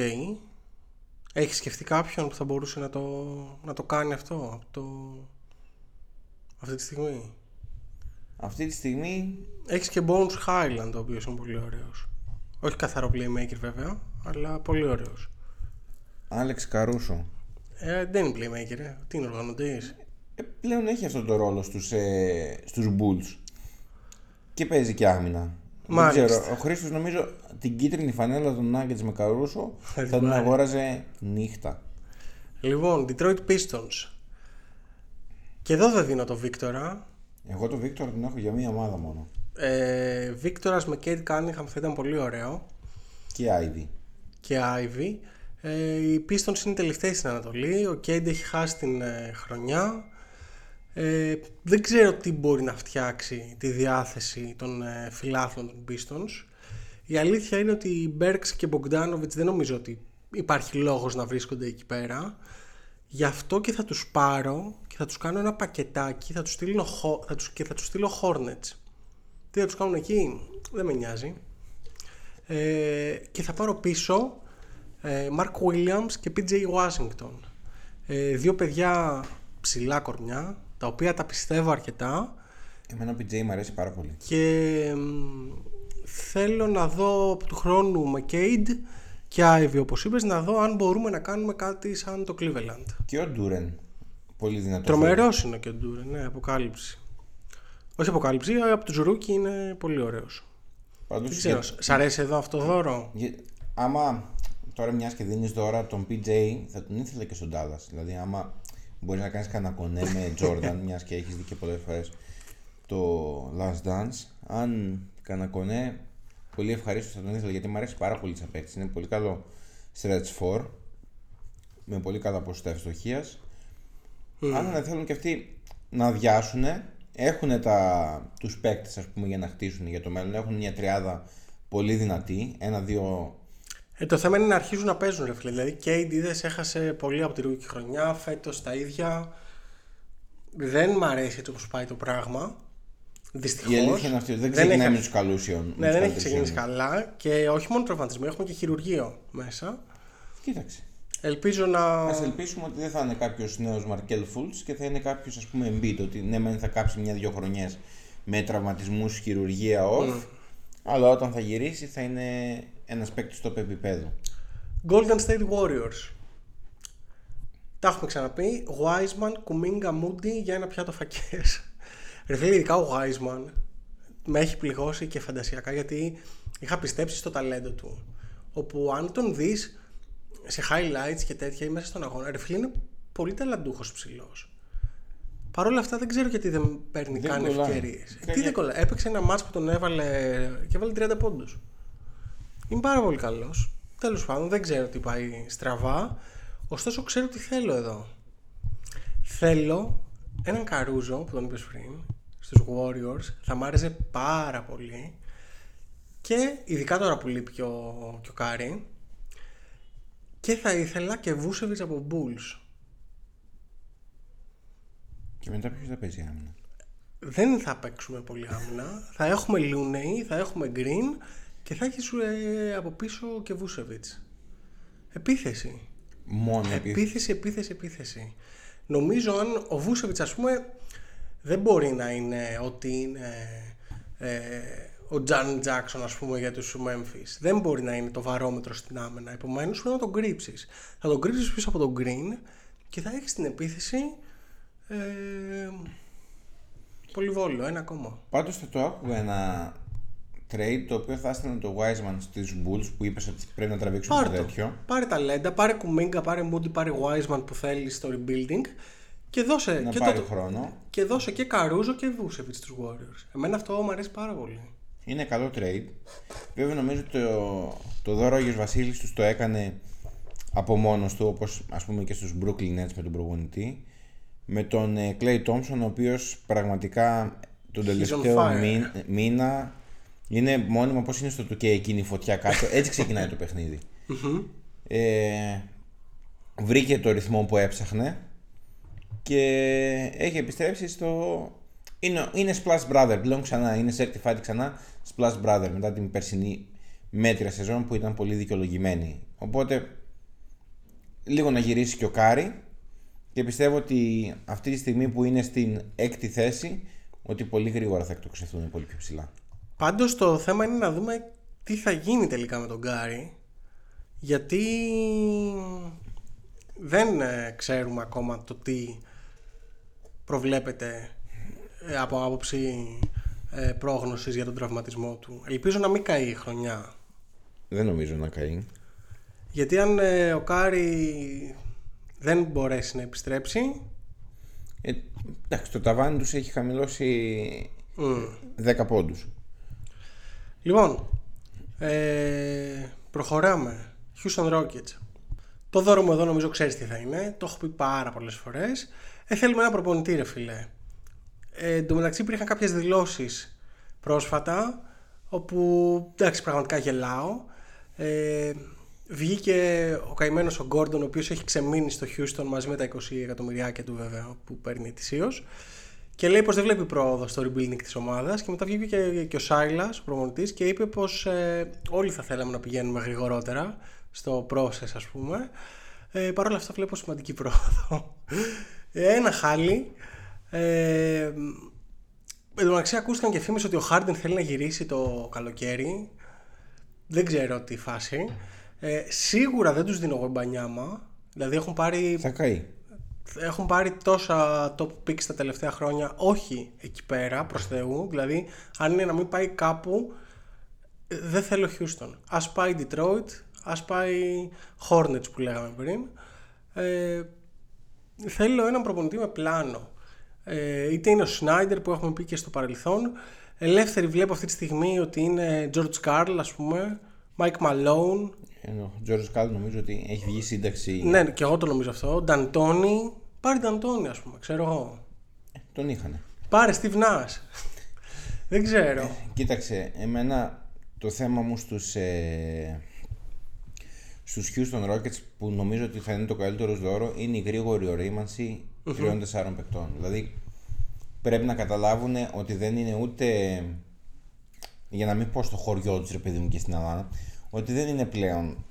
Έχεις σκεφτεί κάποιον που θα μπορούσε να το, να το κάνει αυτό από το... αυτή τη στιγμή; Αυτή τη στιγμή Έχεις και Bones Highland, ο οποίος είναι πολύ ωραίος. Όχι καθαρό playmaker βέβαια, αλλά πολύ ωραίος. Άλεξ Καρούσο. Ε, δεν είναι playmaker, ε. Τι είναι οργανωτής; Ε, πλέον έχει αυτό το ρόλο στους, ε, στους Bulls. Και παίζει και άμυνα. Μάλιστα. Δεν ξέρω. Ο Χρήστος νομίζω την κίτρινη φανέλα των Nuggets με Καρούσο Θα θα την την πάρει. αγόραζε νύχτα. Λοιπόν, Detroit Pistons. Και εδώ δεν δίνω το Βίκτορα. Εγώ το Βίκτορ την έχω για μία ομάδα μόνο. Ε, Βίκτορας με Kate Cunningham θα ήταν πολύ ωραίο. Και Ivy. και Ivy. Ε, οι Pistons είναι τελευταίοι στην Ανατολή. Ο Κέντ έχει χάσει την ε, χρονιά. Ε, δεν ξέρω τι μπορεί να φτιάξει τη διάθεση των ε, φιλάθλων των Pistons. Η αλήθεια είναι ότι οι Berks και Bogdanovic δεν νομίζω ότι υπάρχει λόγος να βρίσκονται εκεί πέρα. Γι' αυτό και θα τους πάρω και θα τους κάνω ένα πακετάκι θα τους στείλω, Ho- θα τους, και θα τους στείλω Hornets. Τι θα τους κάνουν εκεί, δεν με νοιάζει. Ε, και θα πάρω πίσω ε, Mark Williams και PJ Washington. Ε, δύο παιδιά ψηλά κορμιά, τα οποία τα πιστεύω αρκετά Εμένα ο PJ μου αρέσει πάρα πολύ. και μ, θέλω να δω του χρόνου McCade και Ivy όπως είπες να δω αν μπορούμε να κάνουμε κάτι σαν το Cleveland. Και ο Ντούρεν. Πολύ δυνατό. Τρομερός είναι και ο Ντούρε, ναι, αποκάλυψη. Όχι αποκάλυψη, αλλά από του Ρούκι είναι πολύ ωραίος. Πάντως, Δεν ξέρω, για- σ' αρέσει εδώ αυτό το δώρο; για- άμα τώρα μιας και δίνεις δώρα τον PJ, θα τον ήθελα και στον Dallas. Δηλαδή, άμα μπορεί να κάνεις κανένα κονέ με Jordan, [laughs] μιας και έχεις δει και πολλές φορές το Last Dance, αν κανένα κονέ, πολύ ευχαρίστως θα τον ήθελα γιατί μου αρέσει πάρα πολύ σαν παίκτης. Είναι πολύ καλό stretch 4 με πολύ καλά ποσοστά ευστοχίας. Αν δεν θέλουν και αυτοί να αδειάσουν, έχουν τα, τους παίκτες ας πούμε για να χτίσουν για το μέλλον. Έχουν μια τριάδα πολύ δυνατή, ένα-δύο Ε, το θέμα είναι να αρχίζουν να παίζουν ρε φίλε. Δηλαδή και η Ντίδες έχασε πολύ από τη ρούκη χρονιά, φέτος τα ίδια. Δεν μ' αρέσει έτσι όπως πάει το πράγμα. Δυστυχώς. Η αλήθεια είναι αυτή. Δεν ξεκινάει έχει- με τους καλούς Ιων. Ναι, δεν έχει ξεκινήσει καλά και όχι μόνο τραυματισμό, έχουμε και χειρουργείο μέσα. Κοίταξε. Ελπίζω να. Α ελπίσουμε ότι δεν θα είναι κάποιος νέος Μαρκέλ Φούλτ και θα είναι κάποιος ας πούμε Embiid. Ότι ναι, μεν θα κάψει μια-δυο χρονιές με τραυματισμούς, χειρουργία off. Αλλά όταν θα γυρίσει θα είναι ένας παίκτης στο επίπεδο. Golden State Warriors. Τα έχουμε ξαναπεί. Wiseman, Kuminga, Moody για ένα πιάτο φακές. Ρε φίλε, ειδικά ο Wiseman με έχει πληγώσει και φαντασιακά γιατί είχα πιστέψει στο ταλέντο του. Όπου αν τον δεις σε highlights και τέτοια ή μέσα στον αγώνα, ρε φίλε είναι πολύ ταλαντούχος ψηλός. Παρ' όλα αυτά δεν ξέρω γιατί δεν παίρνει Δεν καν κολλάει. ευκαιρίες. Δεν- Τι δεν κολλάει. Έπαιξε ένα μάτς που τον έβαλε και έβαλε 30 πόντους. Είναι πάρα πολύ καλός. Τέλος πάντων, δεν ξέρω τι πάει στραβά. Ωστόσο, ξέρω τι θέλω εδώ. Θέλω έναν Καρούζο που τον είπες πριν στους Warriors. Θα μ' άρεσε πάρα πολύ. Και ειδικά τώρα που λείπει και ο, και ο Κάρι. Και θα ήθελα και Βούσεβιτς από Bulls. Και μετά ποιος θα παίζει άμυνα; Δεν θα παίξουμε πολύ άμυνα. θα έχουμε Λούνεϊ, θα έχουμε Green και θα έχεις ε, από πίσω και Βούσεβιτς. Επίθεση. Μόνο επειδή. Επίθεση, επίθεση, επίθεση. Νομίζω αν ο Βούσεβιτς ας πούμε δεν μπορεί να είναι ότι είναι ε, ο Τζαν Τζάξον ας πούμε για τους Memphis. Δεν μπορεί να είναι το βαρόμετρο στην άμενα. Επομένως πρέπει να τον κρύψεις. Θα τον κρύψεις πίσω από τον Green και θα έχεις την επίθεση ε, πολυβόλιο, ένα ακόμα. Πάντως θα το άκουγα ένα trade το οποίο θα έστελνε το Wiseman στις Bulls που είπες ότι πρέπει να τραβήξουν Πάρε το το. τέτοιο. Πάρε ταλέντα, πάρε Κουμίγκα, πάρε Moody, πάρε Wiseman που θέλεις στο rebuilding και δώσε, Να και, πάρει το, χρόνο. και δώσε και Καρούζο και Βούσεβιτ στους Warriors. Εμένα αυτό μου αρέσει πάρα πολύ. Είναι καλό trade. Βέβαια νομίζω το, το δώρο ο Άγιος Βασίλης τους το έκανε από μόνος του όπως ας πούμε και στους Brooklyn Nets με τον προπονητή με τον ε, Clay Thompson ο οποίος πραγματικά τον τελευταίο fire. μή- μήνα είναι μόνιμα πως είναι στο 2K εκείνη η φωτιά κάτω [laughs] έτσι ξεκινάει το παιχνίδι ε, βρήκε το ρυθμό που έψαχνε και έχει επιστρέψει στο. Είναι, είναι Splash Brother πλέον ξανά. Είναι certified ξανά Splash Brother μετά την περσινή μέτρια σεζόν που ήταν πολύ δικαιολογημένη. Οπότε λίγο να γυρίσει και ο Κάρι και πιστεύω ότι αυτή τη στιγμή που είναι στην έκτη θέση ότι πολύ γρήγορα θα εκτοξευθούν πολύ πιο ψηλά. Πάντως το θέμα είναι να δούμε τι θα γίνει τελικά με τον Κάρι γιατί δεν ε, ξέρουμε ακόμα το τι προβλέπεται ε, από άποψη ε, πρόγνωσης για τον τραυματισμό του. Ελπίζω να μην καεί η χρονιά. Δεν νομίζω να καεί. Γιατί αν ε, ο Κάρι δεν μπορέσει να επιστρέψει Ε, εντάξει, το ταβάνι τους έχει χαμηλώσει 10 πόντους. Λοιπόν, ε, προχωράμε. Houston Rockets. Το δώρο μου εδώ νομίζω ξέρεις τι θα είναι. Το έχω πει πάρα πολλές φορές. Ε, θέλουμε ένα προπονητή ρε φίλε. Ε, εν τω μεταξύ υπήρχαν κάποιες δηλώσεις πρόσφατα όπου εντάξει πραγματικά γελάω. Ε, βγήκε ο καημένος ο Γκόρντον ο οποίος έχει ξεμείνει στο Houston μαζί με τα 20 εκατομμυριάκια του βέβαια που παίρνει ετησίως και λέει πως δεν βλέπει πρόοδο στο rebuilding της ομάδας και μετά βγήκε και, και ο Σάιλας, ο προμονητής και είπε πως ε, όλοι θα θέλαμε να πηγαίνουμε γρηγορότερα στο process ας πούμε. Ε, Παρ' όλα αυτά βλέπω σημαντική πρόοδο. Ε, Ένα χάλι. Ε, Εν τω μεταξύ ακούστηκαν και φήμες ότι ο Χάρντεν θέλει να γυρίσει το καλοκαίρι. Δεν ξέρω τι φάση. Ε, Σίγουρα δεν τους δίνω εγώ μπανιάμα Δηλαδή έχουν πάρει Θα καεί. Έχουν πάρει τόσα top picks τα τελευταία χρόνια, όχι εκεί πέρα προς Θεού. Δηλαδή, αν είναι να μην πάει κάπου, ε, δεν θέλω Houston. Ας πάει Detroit, ας πάει Hornets που λέγαμε πριν. Ε, θέλω έναν προπονητή με πλάνο. Ε, είτε είναι ο Σνάιντερ που έχουμε πει και στο παρελθόν. Ελεύθερη βλέπω αυτή τη στιγμή ότι είναι George Carl, ας πούμε, Mike Malone. Ενώ Ο George Κάλ νομίζω ότι έχει βγει σύνταξη. Ναι, και εγώ το νομίζω αυτό. Νταντόνι. Πάρει Νταντόνι, ας πούμε, ξέρω εγώ. Τον είχανε. Πάρε Steve Nash. Δεν ξέρω. Κοίταξε, εμένα το θέμα μου στους, ε, στους Houston Rockets που νομίζω ότι θα είναι το καλύτερο δώρο είναι η γρήγορη ορίμανση τριών-τεσσάρων παικτών. Δηλαδή πρέπει να καταλάβουν ότι δεν είναι ούτε. Για να μην πω στο χωριό τους, ρε παιδί μου, και στην Ελλάδα, ότι δεν είναι πλέον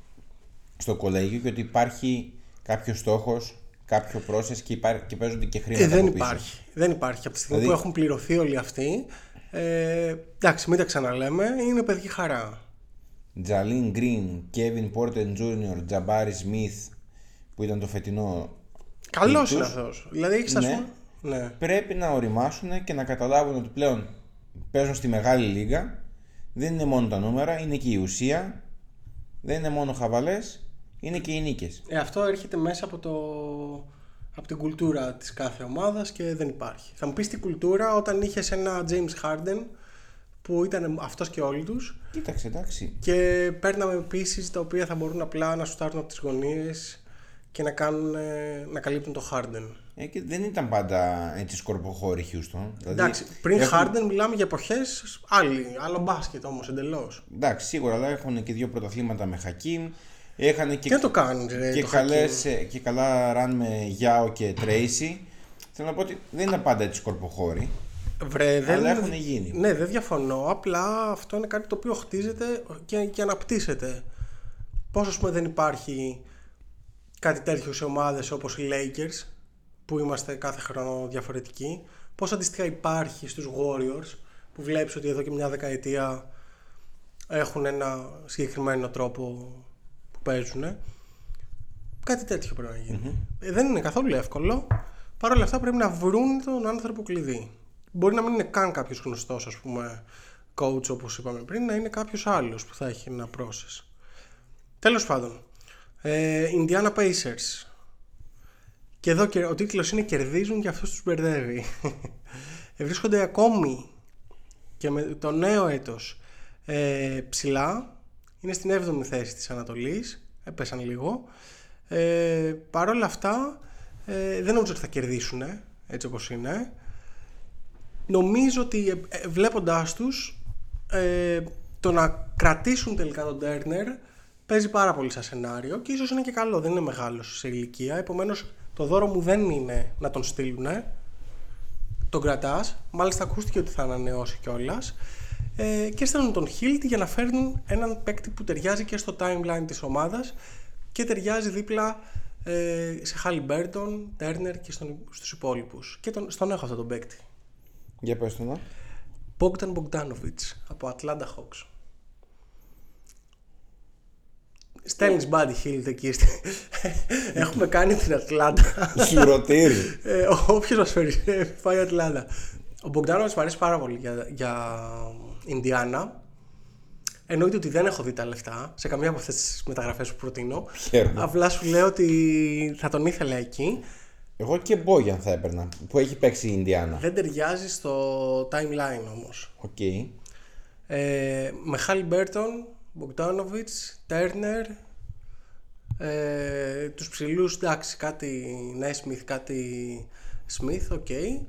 στο κολέγιο και ότι υπάρχει κάποιος στόχος, κάποιο process και, υπά... και παίζονται και χρήματα. Ε, δεν από πίσω. υπάρχει. Δεν υπάρχει. Από τη στιγμή Δηλαδή- που έχουν πληρωθεί όλοι αυτοί, ε, εντάξει, μην τα ξαναλέμε, είναι παιδική χαρά. Τζαλίν Γκριν, Κέβιν Πόρτεν Τζούνιορ, Τζαμπάρι Σμιθ που ήταν το φετινό. Καλός Ήτους, είναι αυτός. Δηλαδή έχεις α Ναι. πούμε. Ναι. Πρέπει να οριμάσουν και να καταλάβουν ότι πλέον παίζουν στη μεγάλη λίγα. Δεν είναι μόνο τα νούμερα, είναι και η ουσία. Δεν είναι μόνο χαβαλές, είναι και οι νίκες. Ε, αυτό έρχεται μέσα από, το, από την κουλτούρα της κάθε ομάδας και δεν υπάρχει. Θα μου πεις την κουλτούρα όταν είχες ένα James Harden που ήταν αυτός και όλοι τους Κοίταξε, εντάξει. και παίρναμε πίσεις τα οποία θα μπορούν απλά να σουτάρουν από τις γωνίες και να, κάνουν, ε, να καλύπτουν το Harden. Ε, και δεν ήταν πάντα έτσι σκορποχώρη Houston. Δηλαδή, Εντάξει, πριν έχουν- Harden μιλάμε για εποχές άλλη, άλλο μπάσκετ όμως εντελώς. Εντάξει, σίγουρα, αλλά έχουν και δύο πρωταθλήματα με Χακίμ. Είχαν και, Τι να το κάνεις, ρε, και, το καλές, ε, και καλά ραν με Γιάο και Τρέισι. Θέλω να πω ότι δεν είναι πάντα έτσι σκορποχώρη. Βρε, δεν... Αλλά έχουν γίνει. Ναι, δεν διαφωνώ. Απλά αυτό είναι κάτι το οποίο χτίζεται και, και αναπτύσσεται. Πώς ας πούμε δεν υπάρχει κάτι τέτοιο σε ομάδες όπως οι Lakers που είμαστε κάθε χρόνο διαφορετικοί. Πώς αντίστοιχα υπάρχει στους Warriors που βλέπεις ότι εδώ και μια δεκαετία έχουν ένα συγκεκριμένο τρόπο που παίζουν. Κάτι τέτοιο πρέπει να γινει Ε, δεν είναι καθόλου εύκολο. Παρ' όλα αυτά πρέπει να βρουν τον άνθρωπο κλειδί. Μπορεί να μην είναι καν κάποιος γνωστός, ας πούμε, coach όπως είπαμε πριν, να είναι κάποιος άλλος που θα έχει ένα process. Τέλος πάντων, ε, Indiana Pacers. Και εδώ και- ο τίτλος είναι Κερδίζουν και αυτό τους μπερδεύει. Ε, Βρίσκονται ακόμη και με το νέο έτος ε, ψηλά. Είναι στην 7η θέση της Ανατολής. Έπεσαν λίγο. Ε, Παρ' όλα αυτά ε, δεν νομίζω ότι θα κερδίσουν έτσι όπως είναι. Νομίζω ότι ε, ε, βλέποντάς τους ε, το να κρατήσουν τελικά τον Turner παίζει πάρα πολύ σαν σενάριο και ίσως είναι και καλό, δεν είναι μεγάλος σε ηλικία. Επομένως το δώρο μου δεν είναι να τον στείλουν, τον κρατάς, μάλιστα ακούστηκε ότι θα ανανεώσει κιόλας. Ε, και στέλνουν τον Hilt για να φέρνουν έναν παίκτη που ταιριάζει και στο timeline της ομάδας και ταιριάζει δίπλα ε, σε Halliburton, Turner και στον, στους υπόλοιπους. Και τον, στον έχω αυτόν τον παίκτη. Για πες το να. Bogdan Bogdanovic από Atlanta Hawks. Στέλνεις Buddy Hield εκεί. στη- [laughs] Έχουμε κάνει την Ατλάντα. Σουρωτήρι. ε, Όποιος μας φέρει, ε, πάει Ατλάντα. Ο Bogdanovic μου αρέσει πάρα πολύ για, για Ινδιάνα. Εννοείται ότι δεν έχω δει τα λεφτά σε καμία από αυτές τις μεταγραφές που προτείνω. Χαίρομαι. Απλά σου λέω ότι θα τον ήθελα εκεί. Εγώ και Μπόγιαν θα έπαιρνα που έχει παίξει η Ινδιάνα. Δεν ταιριάζει στο timeline όμως. Οκ. Ε, με Halliburton, Bogdanovic, Turner, ε, τους ψηλούς, εντάξει, κάτι Nesmith, κάτι Smith, OK. Ε,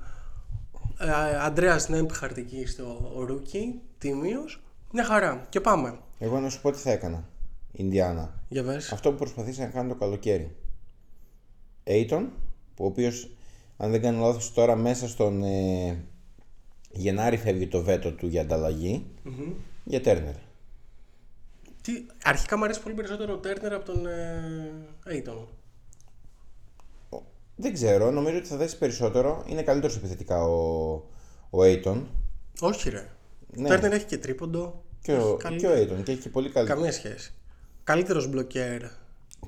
Αντρέας Νέμπχαρτ εκεί στο Rookie, τίμιος. Μια χαρά. Και πάμε. Εγώ να σου πω τι θα έκανα. Ινδιάνα. Για βες. Αυτό που προσπαθήσα να κάνω το καλοκαίρι. Aiton, που ο οποίος, αν δεν κάνω λάθος τώρα μέσα στον ε, Γενάρη φεύγει το βέτο του για ανταλλαγή για Τέρνερ. Τι, αρχικά μου αρέσει πολύ περισσότερο ο Turner από τον ε, Aiton. Δεν ξέρω, νομίζω ότι θα δέσει περισσότερο. Είναι καλύτερος επιθετικά ο, ο Aiton Όχι ρε. Ναι. Ο Turner έχει και τρίποντο. και έχει ο, καλή- και ο Ayton και έχει και πολύ καλύτερο. Καμία σχέση. Καλύτερος μπλοκέρ.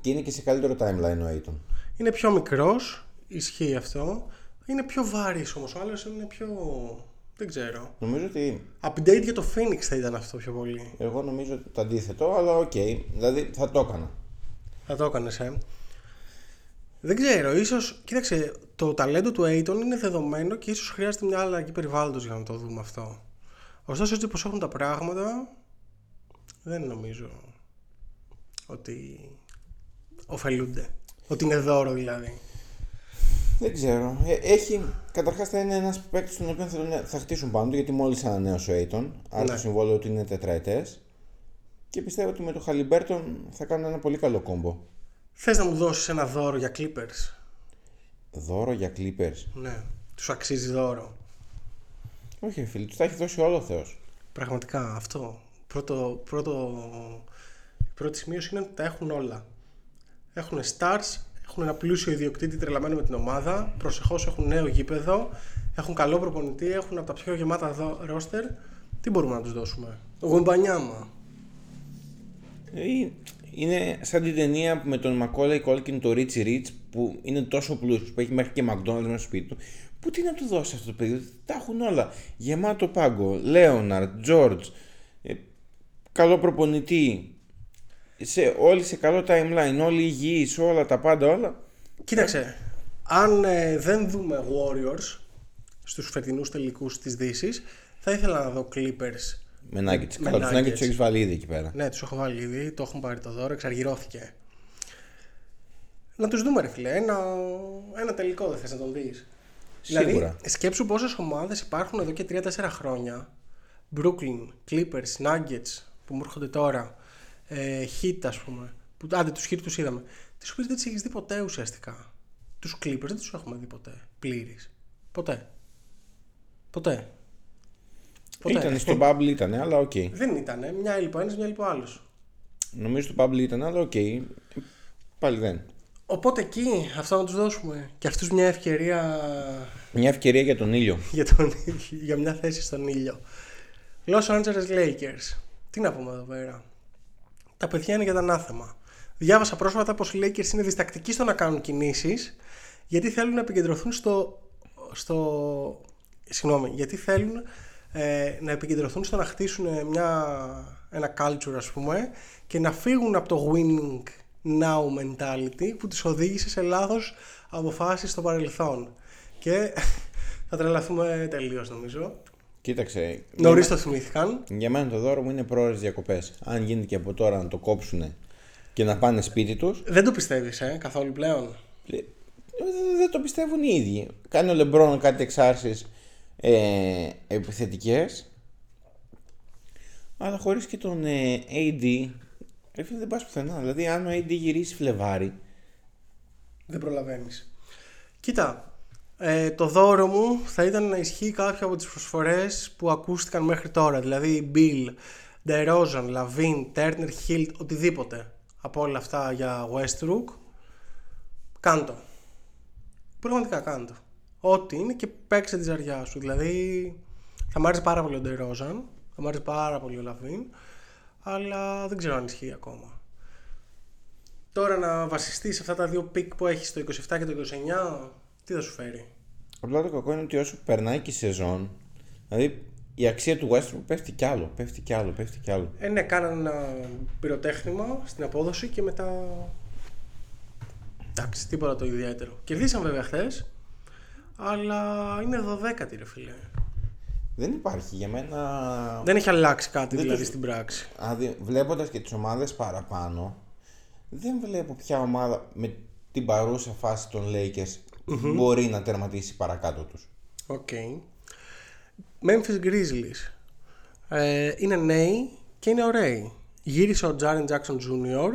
Και είναι και σε καλύτερο timeline ο Ayton. Είναι πιο μικρός, ισχύει αυτό. Είναι πιο βαρύς όμως, ο άλλος είναι πιο... δεν ξέρω. Νομίζω ότι Upgrade για το Phoenix θα ήταν αυτό πιο πολύ. εγώ νομίζω το αντίθετο, αλλά οκ. Δηλαδή θα το έκανα. Θα το έκανες, ε. Δεν ξέρω, ίσως, κοίταξε, το ταλέντο του Aiton είναι δεδομένο και ίσως χρειάζεται μια αλλαγή περιβάλλοντος για να το δούμε αυτό. Ωστόσο, έτσι πως έχουν τα πράγματα, δεν νομίζω ότι ωφελούνται. Ότι είναι δώρο δηλαδή. Δεν ξέρω. Ε, έχει, καταρχάς θα είναι ένας παίκτης τον οποίο θα, τον- θα χτίσουν πάνω του γιατί μόλις ανανέωσε ο Aiton. Άρα Ναι. το συμβόλαιο του είναι τετραετές. Και πιστεύω ότι με το Χαλιμπέρτον θα κάνουν ένα πολύ καλό κόμπο. Θες να μου δώσεις ένα δώρο για Clippers; Δώρο για Clippers; Ναι, τους αξίζει δώρο; Όχι, ρε φίλε, τους τα έχει δώσει όλο ο Θεός. Πραγματικά αυτό. Πρώτο, πρώτο, η πρώτη σημείωση είναι ότι τα έχουν όλα. Έχουν stars, έχουν ένα πλούσιο ιδιοκτήτη τρελαμένο με την ομάδα, προσεχώς έχουν νέο γήπεδο, έχουν καλό προπονητή, έχουν από τα πιο γεμάτα ρόστερ. Τι μπορούμε να τους δώσουμε; Γουμπανιάμα. Ε, Είναι σαν την ταινία με τον Μακόλα Κόλκιν, το Richie Rich, που είναι τόσο πλούσιος που έχει μέχρι και McDonald's μέσα στο σπίτι του. Που τι να του δώσει αυτό το παιδί, τα έχουν όλα. Γεμάτο πάγκο, Λέοναρντ, Τζόρτζ, ε, καλό προπονητή, σε, όλοι σε καλό timeline, όλοι υγιείς, όλα τα πάντα, όλα. Κοίταξε, αν ε, δεν δούμε Warriors στους φετινούς τελικούς της Δύσης, θα ήθελα να δω Clippers. Με Nuggets. Με Καλά, τους Nuggets. Nuggets τους έχεις βάλει ήδη εκεί πέρα. Ναι, τους έχω βάλει ήδη, το έχουν πάρει το δώρο, εξαργυρώθηκε. Να τους δούμε ρε φίλε, ένα, ένα τελικό δεν θες να τον δεις. Σίγουρα. Δηλαδή, σκέψου πόσες ομάδες υπάρχουν εδώ και 3-4 χρόνια. Brooklyn, Clippers, Nuggets που μου έρχονται τώρα, ε, Heat ας πούμε. Που, άντε, τους Heat τους είδαμε. Τις οποίες δεν τις έχεις δει ποτέ ουσιαστικά. Τους Clippers δεν τους έχουμε δει ποτέ. Πλήρεις. Ποτέ. Ποτέ. Ποτέ. Ήταν στο Bubble ήταν, αλλά οκ. Δεν ήτανε. Μια έλειπε ο ένας, μια έλειπε ο άλλος. Νομίζω στο Bubble ήταν, αλλά οκ. Πάλι δεν. Οπότε εκεί αυτό να τους δώσουμε. Και αυτούς μια ευκαιρία Μια ευκαιρία για τον ήλιο. [laughs] για, τον, για μια θέση στον ήλιο. Los Angeles Lakers. Τι να πούμε εδώ πέρα; Τα παιδιά είναι για τα ανάθεμα. Διάβασα πρόσφατα πως οι Lakers είναι διστακτικοί στο να κάνουν κινήσεις γιατί θέλουν να επικεντρωθούν στο... στο συγγνώμη, γιατί θέλουν ε, να επικεντρωθούν στο να χτίσουν μια, ένα culture ας πούμε και να φύγουν από το winning now mentality που τους οδήγησε σε λάθος αποφάσεις στο παρελθόν. Και [laughs] θα τρελαθούμε τελείως νομίζω. Κοίταξε. Νωρίς το θυμήθηκαν. Για μένα το δώρο μου είναι πρόορε διακοπές. Αν γίνεται και από τώρα να το κόψουν και να πάνε σπίτι τους, Δεν το πιστεύεις ε, καθόλου πλέον; δεν το πιστεύουν οι ίδιοι. Κάνει ο Λεμπρόν κάτι εξάρσεις ε, επιθετικές. Αλλά χωρίς και τον ε, AD, ρε φίλε, δεν πας πουθενά. Δηλαδή, αν ο AD γυρίσει Φλεβάρι, Δεν προλαβαίνεις. Κοίτα, ε, το δώρο μου θα ήταν να ισχύει κάποια από τις προσφορές που ακούστηκαν μέχρι τώρα. Δηλαδή Bill, DeRozan, LaVine, Turner, Hill, οτιδήποτε από όλα αυτά για Westbrook. Κάν' το. Πραγματικά κάν' το. Ό,τι είναι και παίξε τη ζαριά σου. Δηλαδή θα μ' άρεσε πάρα πολύ ο DeRozan, θα μ' άρεσε πάρα πολύ ο LaVine, αλλά δεν ξέρω αν ισχύει ακόμα. Τώρα να βασιστείς σε αυτά τα δύο πικ που έχεις το 27 και το 29, τι θα σου φέρει; Απλά το κακό είναι ότι όσο περνάει και η σεζόν, δηλαδή η αξία του Westbrook πέφτει κι άλλο, πέφτει κι άλλο, πέφτει κι άλλο. Ε, ναι, κάνανε ένα πυροτέχνημα στην απόδοση και μετά. Εντάξει, τίποτα το ιδιαίτερο. Κερδίσαν βέβαια χθες, αλλά είναι 12η ρε φίλε. Δεν υπάρχει για μένα. Δεν έχει αλλάξει κάτι Δεν δηλαδή το- στην πράξη. Δηλαδή, βλέποντας και τις ομάδες παραπάνω, δεν βλέπω ποια ομάδα με την παρούσα φάση των Lakers μπορεί να τερματίσει παρακάτω τους. Οκ. Memphis Grizzlies. Ε, είναι νέοι και είναι ωραίοι. Γύρισε ο Jaren Jackson Jr.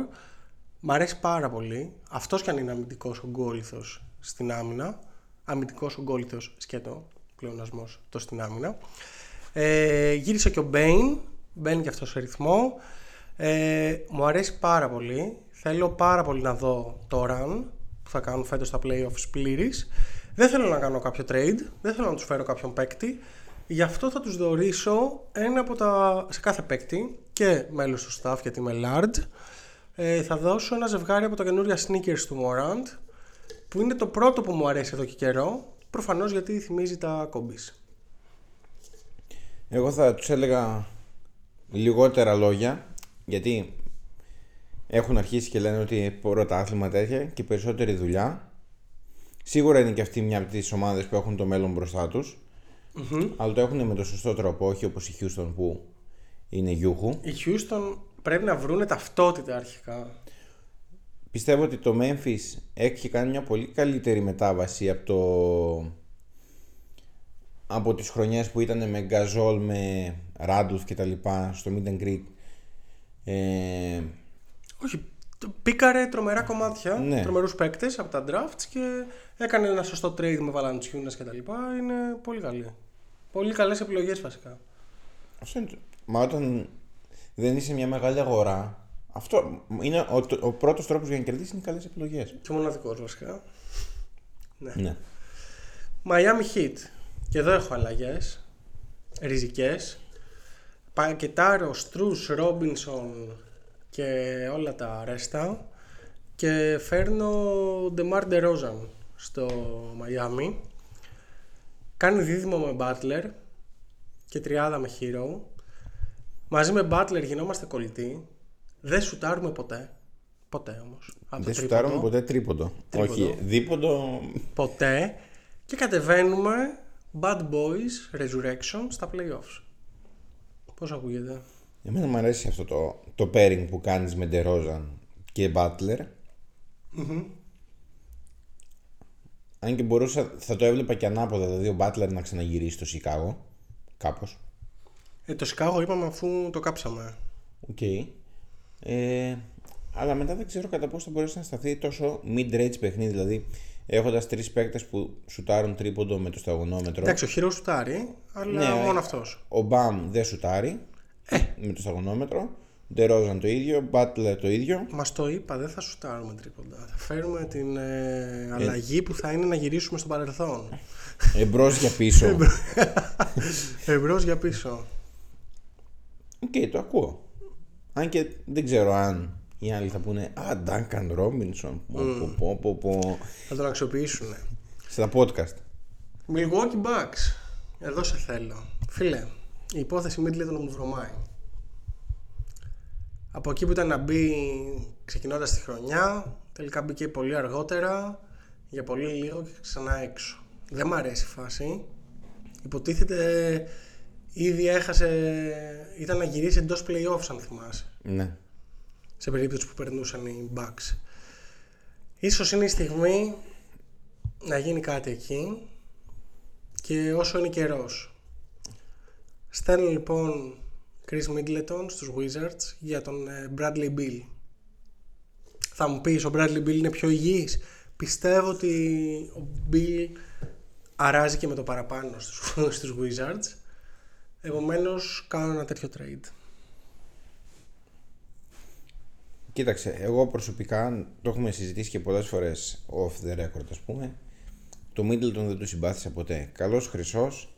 Μ' αρέσει πάρα πολύ. Αυτός κι αν είναι αμυντικός ογκόληθος στην άμυνα. Αμυντικός ογκόληθος σκέτο. Πλεονασμός το στην άμυνα. Ε, γύρισε και ο Bane. Μπαίνει και αυτός σε ρυθμό. Ε, μου αρέσει πάρα πολύ. Θέλω πάρα πολύ να δω το run που θα κάνουν φέτος στα playoffs πλήρης. Δεν θέλω να κάνω κάποιο trade. Δεν θέλω να τους φέρω κάποιον παίκτη. Γι' αυτό θα τους δωρήσω ένα από τα... σε κάθε παίκτη και μέλος του staff γιατί είμαι large. Ε, θα δώσω ένα ζευγάρι από τα καινούρια sneakers του Morant που είναι το πρώτο που μου αρέσει εδώ και καιρό. Προφανώς γιατί θυμίζει τα κόμπις. Εγώ θα τους έλεγα λιγότερα λόγια, γιατί έχουν αρχίσει και λένε ότι πρωτάθλημα τέτοια και περισσότερη δουλειά. Σίγουρα είναι και αυτή μια από τις ομάδες που έχουν το μέλλον μπροστά τους, αλλά το έχουν με το σωστό τρόπο, όχι όπως η Houston που είναι γιούχου. Οι Houston πρέπει να βρούνε ταυτότητα αρχικά. Πιστεύω ότι το Memphis έχει κάνει μια πολύ καλύτερη μετάβαση από το από τις χρονιές που ήταν με Γκαζόλ, με Ράντουλφ και τα λοιπά στο Mid and Greek. Ε, Όχι, το- πήκαρε τρομερά κομμάτια, Ναι. τρομερούς παίκτες από τα drafts και έκανε ένα σωστό trade με Valanciunas και τα λοιπά. Είναι πολύ καλή. Πολύ καλές επιλογές βασικά. Αυτό είναι το- Μα όταν δεν είσαι μια μεγάλη αγορά, αυτό είναι ο, ο πρώτος τρόπος για να κερδίσεις είναι οι καλές επιλογές. Και μοναδικός βασικά. Ναι. Miami Heat. Και εδώ έχω αλλαγές. Ριζικές. Πακετάρω Στρούς, Ρόμπινσον και όλα τα ρέστα. Και φέρνω DeMar DeRozan στο Miami. Κάνει δίδυμο με Butler και τριάδα με Hero. Μαζί με Butler γινόμαστε κολλητοί. Δεν σουτάρουμε ποτέ. Ποτέ όμως. Από Δεν το σουτάρουμε τρίποντο. ποτέ τρίποντο. Τρίποντο. Όχι, δίποντο. ποτέ και κατεβαίνουμε Bad Boys Resurrection στα playoffs. Πώς ακούγεται; Εμένα μου αρέσει αυτό το, το pairing που κάνεις με DeRozan και Butler. Αν και μπορούσα, θα το έβλεπα και ανάποδα, δηλαδή ο Butler να ξαναγυρίσει στο Σικάγο. Κάπως. Ε, το Σικάγο είπαμε αφού το κάψαμε. Οκ. Ε, αλλά μετά δεν ξέρω κατά πόσο θα μπορέσει να σταθεί τόσο mid-range παιχνίδι. Δηλαδή, έχοντας τρεις παίκτες που σουτάρουν τρίποντο με το σταγονόμετρο. Εντάξει, ο Χειρός σουτάρει, αλλά Ναι, μόνο ε, αυτός. Ο Μπαμ δεν σουτάρει με το σταγονόμετρο. Ντερόζαν το ίδιο. Μπάτλερ το ίδιο. Μας το είπα, δεν θα σουτάρουμε τρίποντα. Θα φέρουμε την ε, αλλαγή που θα είναι να γυρίσουμε στο παρελθόν. Εμπρός για πίσω. [laughs] Εμπρός για πίσω. Οκ, το ακούω. Αν και δεν ξέρω αν οι άλλοι θα πούνε Α, Ντάνκαν Ρόμπινσον. Πω, πω, πω, πω, πω. Θα τον αξιοποιήσουν. Στα podcast. Milwaukee Bucks. Εδώ σε θέλω. Φίλε, η υπόθεση Middleton μου βρωμάει. Από εκεί που ήταν να μπει ξεκινώντας τη χρονιά, τελικά μπήκε πολύ αργότερα, για πολύ λίγο και ξανά έξω. Δεν μ' αρέσει η φάση. Υποτίθεται ήδη έχασε, ήταν να γυρίσει εντός playoffs αν θυμάσαι Ναι. σε περίπτωση που περνούσαν οι Bucks. Ίσως είναι η στιγμή να γίνει κάτι εκεί και όσο είναι καιρός. Στέλνω λοιπόν Chris Middleton στους Wizards για τον ε, Bradley Bill. Θα μου πεις ο Bradley Bill είναι πιο υγιής; Πιστεύω ότι ο Bill αράζει και με το παραπάνω στους, [laughs] στους Wizards. Επομένως κάνω ένα τέτοιο trade. Κοίταξε, εγώ προσωπικά το έχουμε συζητήσει και πολλές φορές off the record ας πούμε. Το Middleton δεν του συμπάθησα ποτέ. Καλός χρυσός,